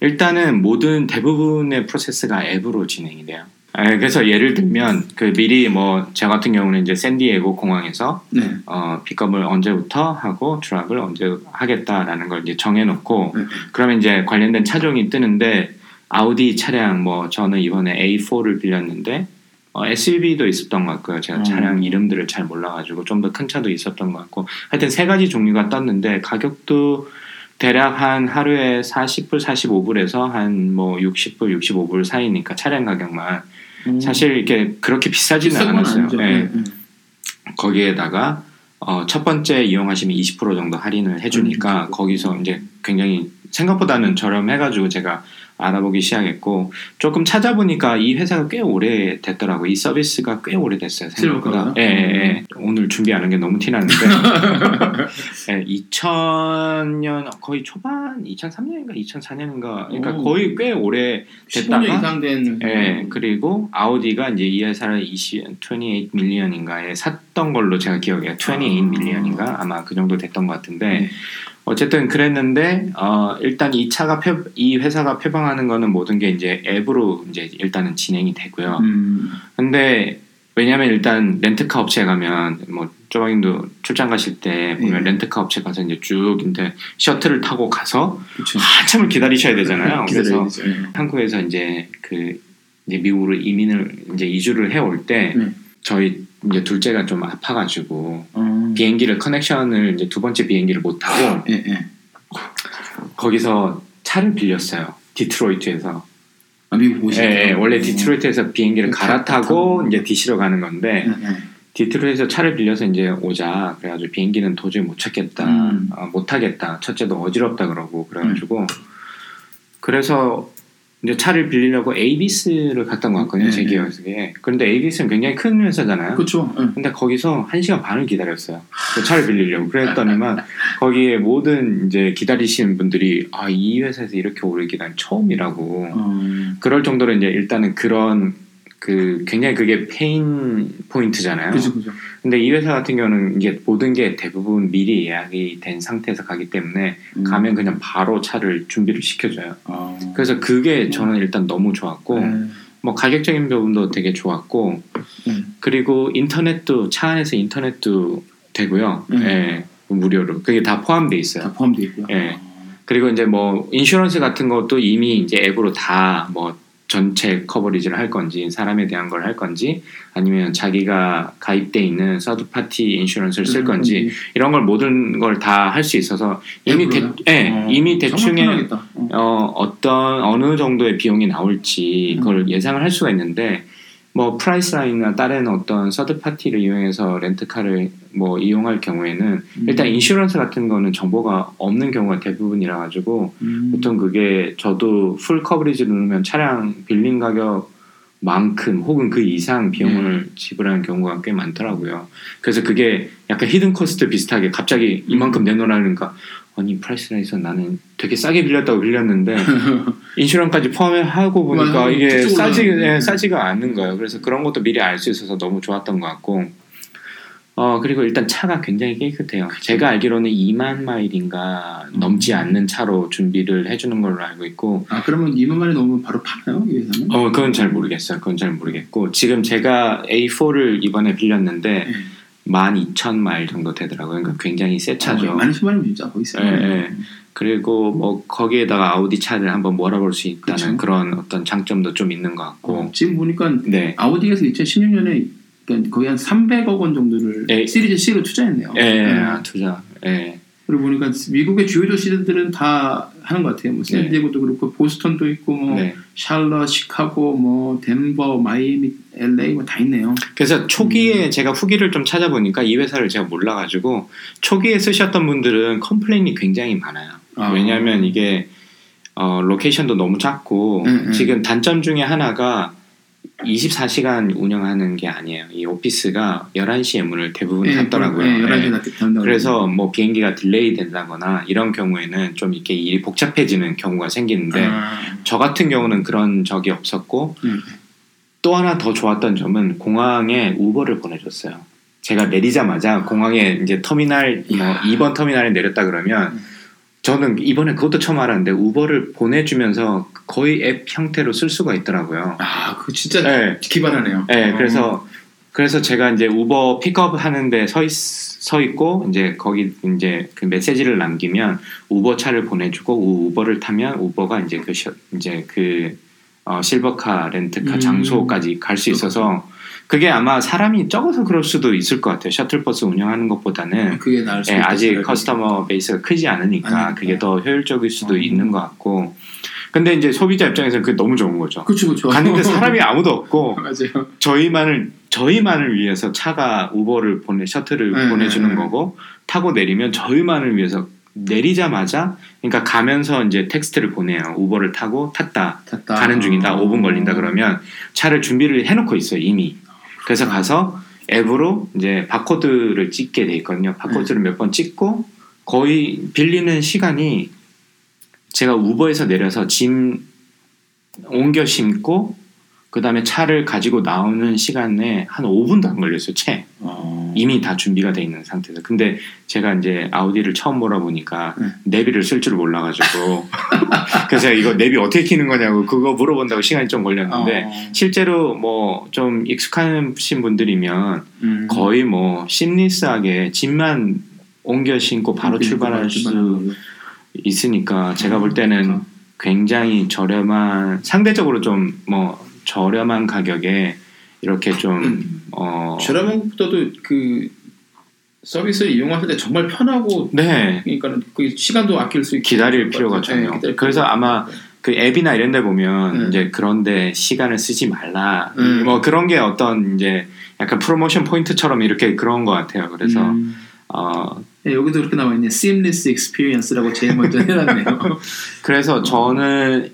일단은 모든 대부분의 프로세스가 앱으로 진행이 돼요. 아, 그래서 예를 들면 그 미리 뭐 저 같은 경우는 이제 샌디에고 공항에서 네. 어, 픽업을 언제부터 하고 드랍을 언제 하겠다라는 걸 이제 정해놓고 네. 그러면 이제 관련된 차종이 뜨는데 아우디 차량 뭐 저는 이번에 A4를 빌렸는데 어, SUV도 있었던 것 같고요. 제가 음. 차량 이름들을 잘 몰라가지고 좀 더 큰 차도 있었던 것 같고 하여튼 세 가지 종류가 떴는데 가격도 대략 한 하루에 40불, 45불에서 한 뭐 60불, 65불 사이니까 차량 가격만 음. 사실 이렇게 그렇게 비싸지는 않았어요. 네, 네. 거기에다가 어, 첫 번째 이용하시면 20% 정도 할인을 해주니까 음, 거기서 이제 굉장히 생각보다는 저렴해가지고 제가 알아보기 시작했고 조금 찾아보니까 이 회사가 꽤 오래 됐더라고 이 서비스가 꽤 오래 됐어요 생각보다? 예, 예, 예. 오늘 준비하는 게 너무 티나는데 예, 2000년 거의 초반 2003년인가 2004년인가 그러니까 오. 거의 꽤 오래 15년 됐다가 이상 된. 예, 그리고 아우디가 이제 이 회사를 20, 28 밀리언인가에 샀던 걸로 제가 기억해요. 28 아. 밀리언인가 아마 그 정도 됐던 것 같은데 네. 어쨌든 그랬는데 어, 일단 이 차가 표, 이 회사가 표방 하는 거는 모든 게 이제 앱으로 이제 일단은 진행이 되고요. 음. 근데 왜냐하면 일단 렌트카 업체에 가면 뭐 조방님도 출장 가실 때 보면 네. 렌트카 업체 가서 이제 쭉 이제 셔틀을 타고 가서 그렇죠. 한참을 기다리셔야 되잖아요. 그래서 되죠. 예. 한국에서 이제 그 이제 미국으로 이민을 이제 이주를 해올 때 네. 저희 이제 둘째가 좀 아파가지고 어. 비행기를 커넥션을 이제 두 번째 비행기를 못 타고 예, 예. 거기서 차를 빌렸어요 디트로이트에서. 아, 미국 오시. 예, 예, 원래 디트로이트에서 비행기를 갈아타고 이제 DC로 가는 건데 예, 예. 디트로이트에서 차를 빌려서 이제 오자. 그래가지고 비행기는 도저히 못 찾겠다. 음. 아, 못 타겠다. 첫째도 어지럽다 그러고 그래가지고 그래서 이제 차를 빌리려고 에이비스를 갔던 것 같거든요 제 네, 네. 기억에 그런데 에이비스는 굉장히 큰 회사잖아요 그렇죠. 예. 근데 거기서 한 시간 반을 기다렸어요 그 차를 빌리려고 그랬더니만 거기에 모든 이제 기다리시는 분들이 아 이 회사에서 이렇게 오래 기다린 처음이라고 어. 그럴 정도로 이제 일단은 그런 그 굉장히 그게 pain point잖아요. 그죠, 그죠. 근데 이 회사 같은 경우는 이게 모든 게 대부분 미리 예약이 된 상태에서 가기 때문에 음. 가면 그냥 바로 차를 준비를 시켜줘요. 어. 그래서 그게 저는 일단 너무 좋았고 네. 뭐 가격적인 부분도 되게 좋았고 음. 그리고 인터넷도 차 안에서 인터넷도 되고요. 음. 예, 무료로 그게 다 포함돼 있어요. 다 포함되어 있고요. 예. 그리고 이제 뭐 insurance 같은 것도 이미 이제 앱으로 다뭐 전체 coverage를 할 건지 사람에 대한 걸 할 건지 아니면 자기가 가입돼 있는 third party insurance를 쓸 건지 이런 걸 모든 걸 다 할 수 있어서 이미 대, 앱으로요? 예, 어, 이미 대충의. 어. 어, 어떤 어느 정도의 비용이 나올지 음. 그걸 예상을 할 수가 있는데 뭐 프라이스라인이나 다른 어떤 서드 파티를 이용해서 렌트카를 뭐 이용할 경우에는 일단 음. insurance 같은 거는 정보가 없는 경우가 대부분이라 가지고 음. 보통 그게 저도 full coverage를 누르면 차량 빌린 가격만큼 혹은 그 이상 비용을 지불하는 경우가 꽤 많더라고요. 그래서 그게 약간 hidden cost 비슷하게 갑자기 이만큼 내놓으라니까 아니 프라이스라인에서 나는 되게 싸게 빌렸다고 빌렸는데 insurance까지 포함하고 보니까 맞아요. 이게 싸지. 예, 싸지가 않는 거예요. 그래서 그런 것도 미리 알 수 있어서 너무 좋았던 것 같고 어 그리고 일단 차가 굉장히 깨끗해요. 제가 알기로는 2만 마일인가 넘지 않는 차로 준비를 해주는 걸로 알고 있고, 아 그러면 2만 마리 넘으면 바로 파나요 이 회사는? 어 그건 잘 모르겠어요. 그건 잘 모르겠고 지금 제가 A4를 이번에 빌렸는데 네. 12,000마일 정도 되더라고요. 그러니까 굉장히 새 차죠. 어, 많은 신발이면 진짜 거의 세요. 예, 예. 그리고 뭐 거기에다가 아우디 차를 한번 몰아볼 수 있다는 그쵸. 그런 어떤 장점도 좀 있는 것 같고, 어, 지금 보니까 네. 아우디에서 2016년에 그러니까 거의 한 300억 원 정도를 예. 시리즈 C로 투자했네요. 예, 네. 아, 투자. 예. 그리고 보니까 미국의 주요 도시들은 다 하는 것 같아요. 뭐 네. 샌디에고도 그렇고 보스턴도 있고 뭐 네. 샬럿, 시카고, 뭐 덴버, 마이애미, LA 뭐 다 있네요. 그래서 초기에 음. 제가 후기를 좀 찾아보니까 이 회사를 제가 몰라가지고 초기에 쓰셨던 분들은 complain이 굉장히 많아요. 아. 왜냐하면 이게 어, location도 너무 작고 음, 음. 지금 단점 중에 하나가 24시간 운영하는 게 아니에요. 이 오피스가 11시에 문을 대부분 닫더라고요. 예, 11시에 예. 닫는다고. 그래서 뭐 비행기가 delay 된다거나 이런 경우에는 좀 이렇게 일이 복잡해지는 경우가 생기는데 아, 저 같은 경우는 그런 적이 없었고 음. 또 하나 더 좋았던 점은 공항에 우버를 보내줬어요. 제가 내리자마자 공항에 이제 터미널 뭐 이야. 2번 터미널에 내렸다 그러면 음. 저는 이번에 그것도 처음 알았는데 우버를 보내주면서 거의 앱 형태로 쓸 수가 있더라고요. 아, 그 진짜 네. 기발하네요. 네, 어. 그래서 그래서 제가 이제 우버 픽업 하는데 서, 있, 서 있고 이제 거기 이제 그 메시지를 남기면 우버 차를 보내주고 우버를 타면 우버가 이제 그 셔- 이제 그 어, 실버카 렌트카 음. 장소까지 갈 수 있어서 그게 아마 사람이 적어서 그럴 수도 있을 것 같아요. 셔틀버스 운영하는 것보다는 그게 나을 수 예. 아직. customer base가 크지 않으니까 아니니까. 그게 더 효율적일 수도 어. 있는 것 같고 근데 이제 소비자 입장에서는 그게 너무 좋은 거죠. 그렇죠, 그렇죠. 갔는데 사람이 아무도 없고 맞아요. 저희만을 저희만을 위해서 차가 우버를 보내 셔틀을 네, 보내주는 네, 네. 거고 타고 내리면 저희만을 위해서 내리자마자 그러니까 가면서 이제 텍스트를 보내요. 우버를 타고 탔다. 됐다. 가는 중이다. 어. 5분 걸린다 그러면 차를 준비를 해놓고 있어요 이미. 그래서 가서 앱으로 이제 바코드를 찍게 돼 있거든요. 바코드를 몇 번 찍고 거의 빌리는 시간이 제가 우버에서 내려서 짐 옮겨 심고 그 다음에 차를 가지고 나오는 시간에 한 5분도 안 걸렸어요. 채 어. 이미 다 준비가 돼 있는 상태에서. 근데 제가 이제 아우디를 처음 몰아보니까 네. 내비를 쓸 줄 몰라가지고 그래서 이거 내비 어떻게 키는 거냐고 그거 물어본다고 시간이 좀 걸렸는데 어. 실제로 뭐 좀 익숙하신 분들이면 음. 거의 뭐 심리스하게 짐만 옮겨 신고 바로 출발할 수 있으니까 제가 볼 때는 그렇죠. 굉장히 저렴한 상대적으로 좀뭐 저렴한 가격에 이렇게 좀 어. 저렴한 것보다도 그 서비스를 이용하실 때 정말 편하고 네 그러니까 그 시간도 아낄 수 있고 기다릴 필요가 전혀. 네, 그래서 아마. 그 앱이나 이런 데 보면 네. 이제 그런데 시간을 쓰지 말라 음. 뭐 그런 게 어떤 이제 약간 promotion point처럼 이렇게 그런 것 같아요 그래서 음. 어 네, 여기도 그렇게 나와 있네. seamless experience라고 제일 먼저 해놨네요. 그래서 저는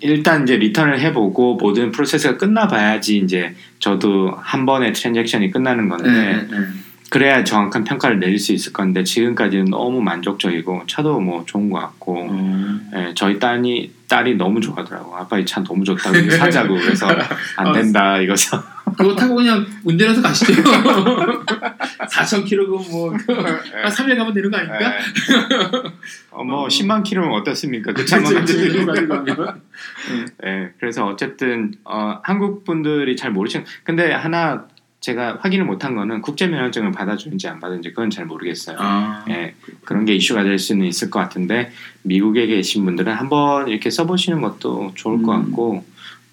일단 이제 return을 해보고 모든 process가 끝나봐야지 이제 저도 한 번의 transaction이 끝나는 건데 네, 네. 그래야 정확한 평가를 내릴 수 있을 건데 지금까지는 너무 만족적이고 차도 뭐 좋은 것 같고 어. 예, 저희 딸이 딸이 너무 좋아하더라고 아빠 이 차 너무 좋다고 사자고 그래서 안 된다 이거서 그거 타고 그냥 운전해서 가시죠. 4,000km고 뭐한 3일 가면 되는 거 아닙니까? 어, 뭐 10만 킬로면 어떻습니까 그 차만 가지고. 예, 그래서 어쨌든 어, 한국 분들이 잘 모르시는 근데 하나 제가 확인을 못한 거는 국제 면허증을 받아주는지 안 받는지 그건 잘 모르겠어요. 아, 예, 그런 게 이슈가 될 수는 있을 것 같은데 미국에 계신 분들은 한번 이렇게 써보시는 것도 좋을 것 음. 같고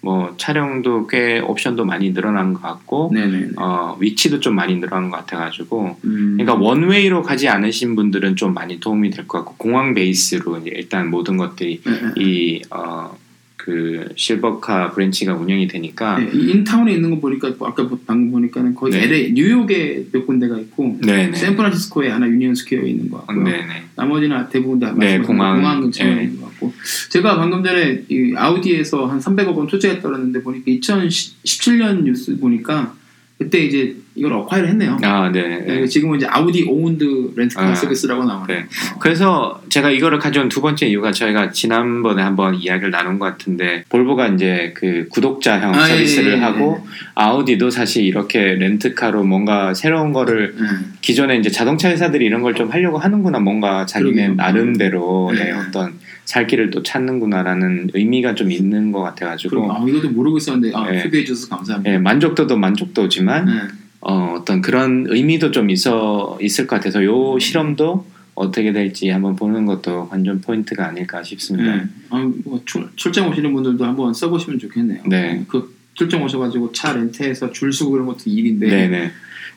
뭐 차량도 꽤 옵션도 많이 늘어난 것 같고 네네. 어, 위치도 좀 많이 늘어난 것 같아가지고 음. 그러니까 one way로 가지 않으신 분들은 좀 많이 도움이 될 것 같고 공항 베이스로 일단 모든 것들이 네, 네. 이 어, 그 실버카 branch가 운영이 되니까 네, 이 in town에 있는 거 보니까 뭐 아까 방금 보니까는 거의 네. LA 뉴욕에 몇 군데가 있고 네네 샌프란시스코에 하나 유니온 스퀘어에 있는 것 같고요. 네네 나머지는 대부분 다 네, 공항, 공항 근처에 네. 있는 것 같고 제가 방금 전에 이 아우디에서 한 300억 원 투자했다 그랬는데 보니까 2017년 뉴스 보니까 그때 이제 이걸 acquire를 했네요. 아, 네. 네. 네, 지금은 이제 아우디 owned 렌트카 아, 서비스라고 나와요. 네. 어. 그래서 제가 이거를 가져온 두 번째 이유가 저희가 지난번에 한번 이야기를 나눈 것 같은데 볼보가 이제 그 구독자형 아, 서비스를 예, 예, 예. 하고 아우디도 사실 이렇게 렌트카로 뭔가 새로운 거를 네. 기존에 이제 자동차 회사들이 이런 걸 좀 하려고 하는구나 뭔가 자기네 그러게요. 나름대로 네. 네, 어떤 살 길을 또 찾는구나라는 의미가 좀 있는 것 같아가지고 그럼 아, 이것도 모르고 있었는데 아, 네. 소개해 주셔서 감사합니다. 예, 만족도도 만족도지만 네. 어, 어떤 그런 의미도 좀 있어 있을 것 같아서 요 실험도 어떻게 될지 한번 보는 것도 완전 포인트가 아닐까 싶습니다. 네. 아, 뭐 출, 출장 오시는 분들도 한번 써보시면 좋겠네요. 네. 그 출장 오셔가지고 차 렌트해서 줄 서고 그런 것도 일인데. 네, 네.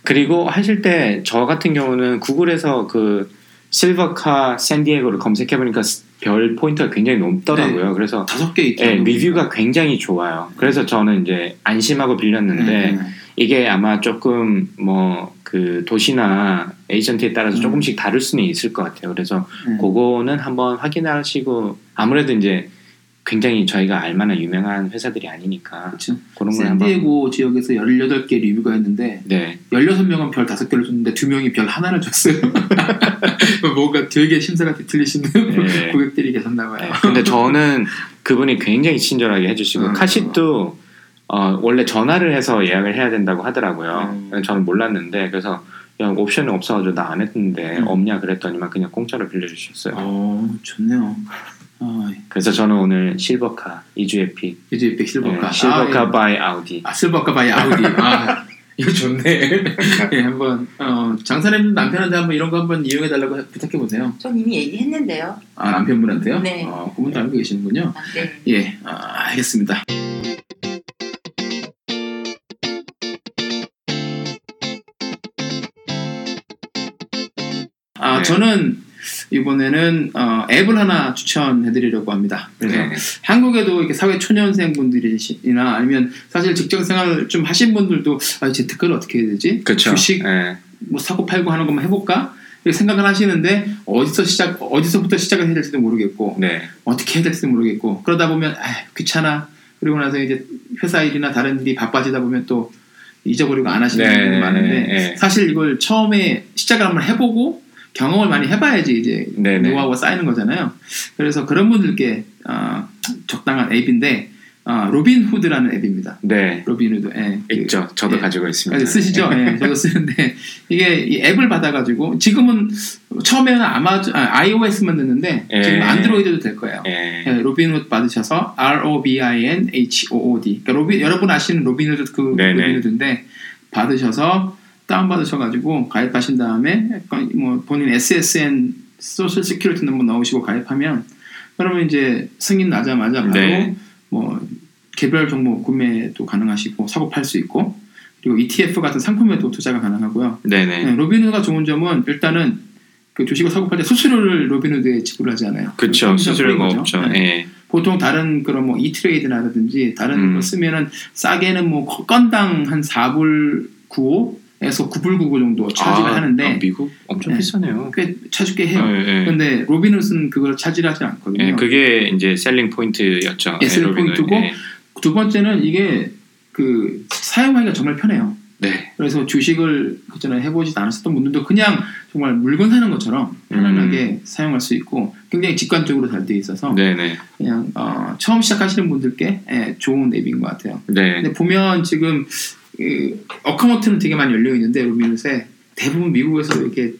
그리고 하실 때 저 같은 경우는 구글에서 그 실버카 샌디에고를 검색해 보니까 별 포인트가 굉장히 높더라고요. 그래서 다섯 개 있죠. 예, 리뷰가 굉장히 좋아요. 그래서 저는 이제 안심하고 빌렸는데 네. 이게 아마 조금 뭐 그 도시나 에이전트에 따라서 음. 조금씩 다를 수는 있을 것 같아요. 그래서 네. 그거는 한번 확인하시고 아무래도 이제 굉장히 저희가 알만한 유명한 회사들이 아니니까 그렇죠. 그런 걸 한번 샌디에고 지역에서 18개 리뷰가 있는데 네 16명은 별 5개를 줬는데 2명이 별 하나를 줬어요. 뭔가 되게 심사가 뒤틀리시는 네. 고객들이 계셨나 봐요. 네, 근데 저는 그분이 굉장히 친절하게 해주시고 음. 카시트도 어, 원래 전화를 해서 예약을 해야 된다고 하더라고요. 음. 저는 몰랐는데 그래서 야, 옵션이 없어가지고 나 안 했는데 음. 없냐 그랬더니만 그냥 공짜로 빌려주셨어요. 어, 좋네요. 아, 그래서 저는 오늘 실버카 이 주의 pick 이제 백 실버카. 네, 실버카 아, 예. by 아우디 아, 실버카 by 아우디. 아, 이거 좋네. 예, 한번 어, 장사님 남편한테 한번 이런 거 한번 이용해 달라고 부탁해 보세요. 전 이미 얘기했는데요. 아, 남편분한테요? 네. 어, 그분도 알고 계시는군요. 아, 네. 예, 아, 알겠습니다. 아, 네. 저는 이번에는 어, 앱을 하나 추천해드리려고 합니다. 그래서 네. 한국에도 이렇게 사회 초년생 분들이나 아니면 사실 직장 생활 좀 하신 분들도 아, 재테크를 어떻게 해야 되지? 그렇죠. 주식 네. 뭐 사고 팔고 하는 것만 해볼까? 이렇게 생각을 하시는데 어디서 시작 어디서부터 시작을 해야 될지도 모르겠고 네. 어떻게 해야 될지도 모르겠고 그러다 보면 아 귀찮아 그리고 나서 이제 회사 일이나 다른 일이 바빠지다 보면 또 잊어버리고 안 하시는 네, 분들이 많은데 네. 사실 이걸 처음에 시작을 한번 해보고 경험을 많이 해봐야지 이제 네, 네. 노하우가 쌓이는 거잖아요. 그래서 그런 분들께 어, 적당한 앱인데 어, 로빈 후드라는 앱입니다. 네. 로빈 후드 예, 그- 있죠. 저도 예. 가지고 있습니다. 아, 쓰시죠? 예, 저도 쓰는데 이게 이 앱을 받아가지고 지금은 처음에는 아마존 아, iOS만 넣는데 예. 지금 안드로이드도 될 거예요. 네. 예, 로빈 후드 받으셔서 R O B I N H O O D. 그러니까 로빈 여러분 아시는 로빈 후드 그 네네. 로빈 후드인데 받으셔서 다운 받으셔가지고 가입하신 다음에 약간 뭐 본인 SSN Social Security Number 넣으시고 가입하면 그러면 이제 승인 나자마자 바로 네. 뭐 개별 종목 구매도 가능하시고 사고 팔 수 있고 그리고 ETF 같은 상품에도 투자가 가능하고요. 네네. 네, 로빈후드가 좋은 점은 일단은 그 주식을 사고 팔 때 수수료를 로빈후드에 지불하지 않아요. 그렇죠. 수수료가. 없죠. 네. 예. 보통 다른 그런 뭐 이트레이드라든지 다른 음. 거 쓰면은 싸게는 뭐 건당 한 4불 95 에서 9불 99 정도 차지를 아, 하는데 아, 미국 엄청 네. 비싸네요. 꽤 차주게 해요. 예, 예. 근데 로빈후드는 그걸 차지하지 않거든요. 예, 그게 이제 selling point였죠. 예, selling 로빈후드. point고 예. 두 번째는 이게 그 사용하기가 정말 편해요. 네. 그래서 주식을 그전에 해보지도 않았었던 분들도 그냥 정말 물건 사는 것처럼 편안하게 사용할 수 있고 굉장히 직관적으로 잘돼 있어서 네네. 그냥 어, 처음 시작하시는 분들께 예, 좋은 앱인 것 같아요. 네. 근데 보면 지금 그 account는 되게 많이 열려 있는데 로빈후드에 대부분 미국에서 이렇게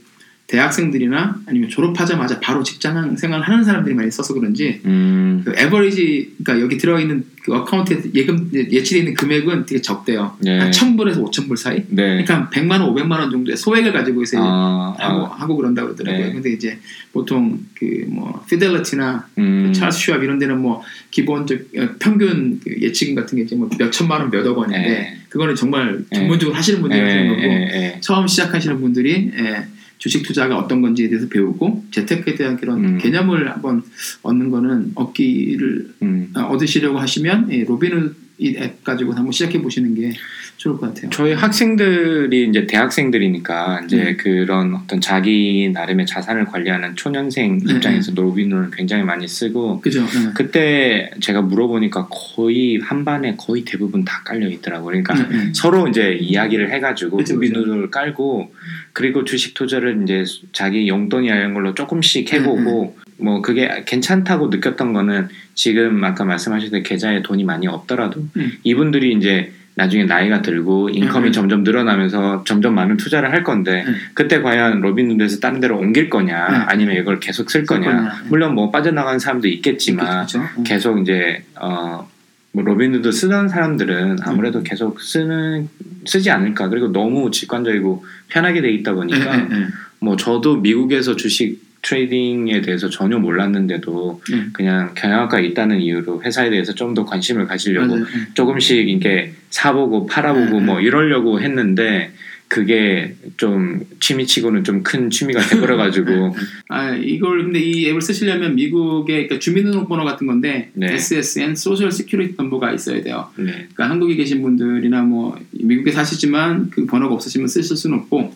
대학생들이나 아니면 졸업하자마자 바로 직장 생활 하는 사람들이 많이 써서 그런지 음. 그 average 그러니까 여기 들어 있는 그 account에 예금 예치돼 있는 금액은 되게 적대요. 네. 한 1,000불에서 5,000불 사이. 네. 그러니까 100만 원, 500만 원 정도의 소액을 가지고 있어요. 아, 하고 아, 하고 그런다 그러더라고요. 네. 근데 이제 보통 그 뭐 피델리티나 음. 찰스 슈압 이런 데는 뭐 기본적 어, 평균 그 예치금 같은 게 이제 뭐 몇천만 원, 몇억 원인데 네. 그거는 정말 네. 전문적으로 하시는 분들이 하시는 예, 거고. 처음 시작하시는 분들이 예, 주식 투자가 어떤 건지에 대해서 배우고 재테크에 대한 그런 음. 개념을 한번 얻는 거는 얻기를 음. 어, 얻으시려고 하시면 예, 로빈 이앱 가지고 한번 시작해 보시는 게 좋을 것 같아요. 저희 학생들이 이제 대학생들이니까 이제 네. 그런 어떤 자기 나름의 자산을 관리하는 초년생 네, 입장에서 Robin을 굉장히 많이 쓰고 그죠? 네. 그때 제가 물어보니까 거의 한 반에 거의 대부분 다 깔려 있더라고요. 그러니까 네, 네. 서로 이제 이야기를 해가지고. Robin을 깔고 그리고 주식 투자를 이제 자기 용돈이 이런 걸로 조금씩 해보고 네, 뭐 그게 괜찮다고 느꼈던 거는 지금 아까 말씀하셨듯이 계좌에 돈이 많이 없더라도 음. 이분들이 이제 나중에 나이가 들고 income이 음. 점점 늘어나면서 점점 많은 투자를 할 건데 음. 그때 과연 Robinhood에서 다른 데로 옮길 거냐 음. 아니면 이걸 계속 쓸 거냐 거냐. 음. 물론 뭐 빠져나가는 사람도 있겠지만. 음. 계속 이제 어, 뭐 로빈후드 쓰던 사람들은 음. 아무래도 계속 쓰는 쓰지 않을까 그리고 너무 직관적이고 편하게 돼 있다 보니까 네, 네, 네. 뭐 저도 미국에서 주식 trading에 대해서 전혀 몰랐는데도 음. 그냥 경영학과 있다는 이유로 회사에 대해서 좀 더 관심을 가지려고 맞아요. 음. 조금씩 이렇게 사보고 팔아보고 음, 뭐 이러려고 했는데 그게 좀 취미치고는 좀 큰 취미가 돼버려가지고 아 이걸 근데 이 앱을 쓰시려면 미국의 그러니까 주민등록번호 같은 건데 네. SSN Social Security Number가 있어야 돼요. 네. 그러니까 한국에 계신 분들이나 뭐 미국에 사시지만 그 번호가 없으시면 쓰실 수는 없고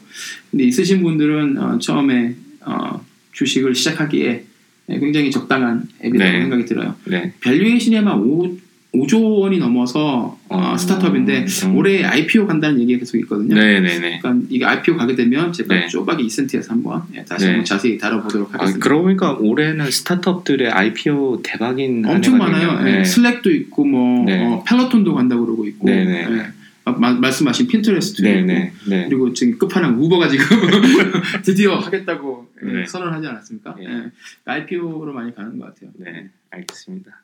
근데 있으신 분들은 어, 처음에 어, 주식을 시작하기에 굉장히 적당한 앱이라고 네. 생각이 들어요. 네. valuation이 아마 5, 5조 원이 넘어서 어, 어. 스타트업인데 음. 올해 IPO 간다는 얘기가 계속 있거든요. 네네네. 그러니까 이게 IPO 가게 되면 제가 네. 쪼박의 2센트에서 한번 예, 다시 네. 한번 자세히 다뤄보도록 아, 하겠습니다. 그러고 보니까 올해는 스타트업들의 IPO 대박인 한 엄청. 많아요. 네. 예, Slack도 있고 뭐 네. 어, Peloton도 간다고 그러고 있고 네네. 예, 마- 마- 말씀하신 Pinterest도 있고 네네. 네. 그리고 지금 끝판왕 Uber가 지금 드디어 하겠다고 예, 네. 선언하지 않았습니까? 네. 예, IPO로 많이 가는 것 같아요. 네. 알겠습니다.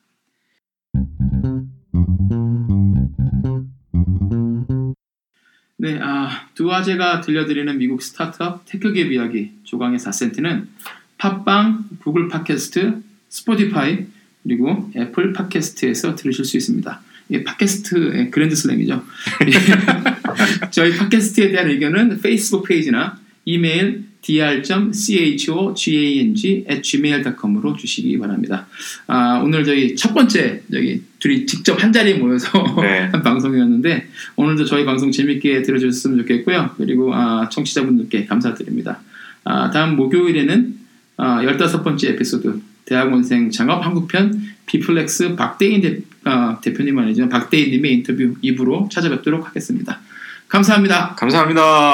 네, 아, 두 아재가 들려드리는 미국 스타트업 테크 기업 이야기 조강의 2센트는 팟빵, 구글 팟캐스트, Spotify 그리고 애플 팟캐스트에서 들으실 수 있습니다. 이 팟캐스트의 그랜드 슬램이죠. 저희 팟캐스트에 대한 의견은 페이스북 페이지나 이메일 dr.chogang@gmail.com으로 주시기 바랍니다. 아, 오늘 저희 첫 번째 여기 둘이 직접 한 자리에 모여서 네. 한 방송이었는데 오늘도 저희 방송 재밌게 들어주셨으면 좋겠고요. 그리고 아, 청취자분들께 감사드립니다. 아, 다음 목요일에는 아, 15번째 에피소드 대학원생 장업 한국편 비플렉스 박대인 대, 아, 대표님 아니지만 박대인님의 인터뷰 2부로 찾아뵙도록 하겠습니다. 감사합니다. 감사합니다.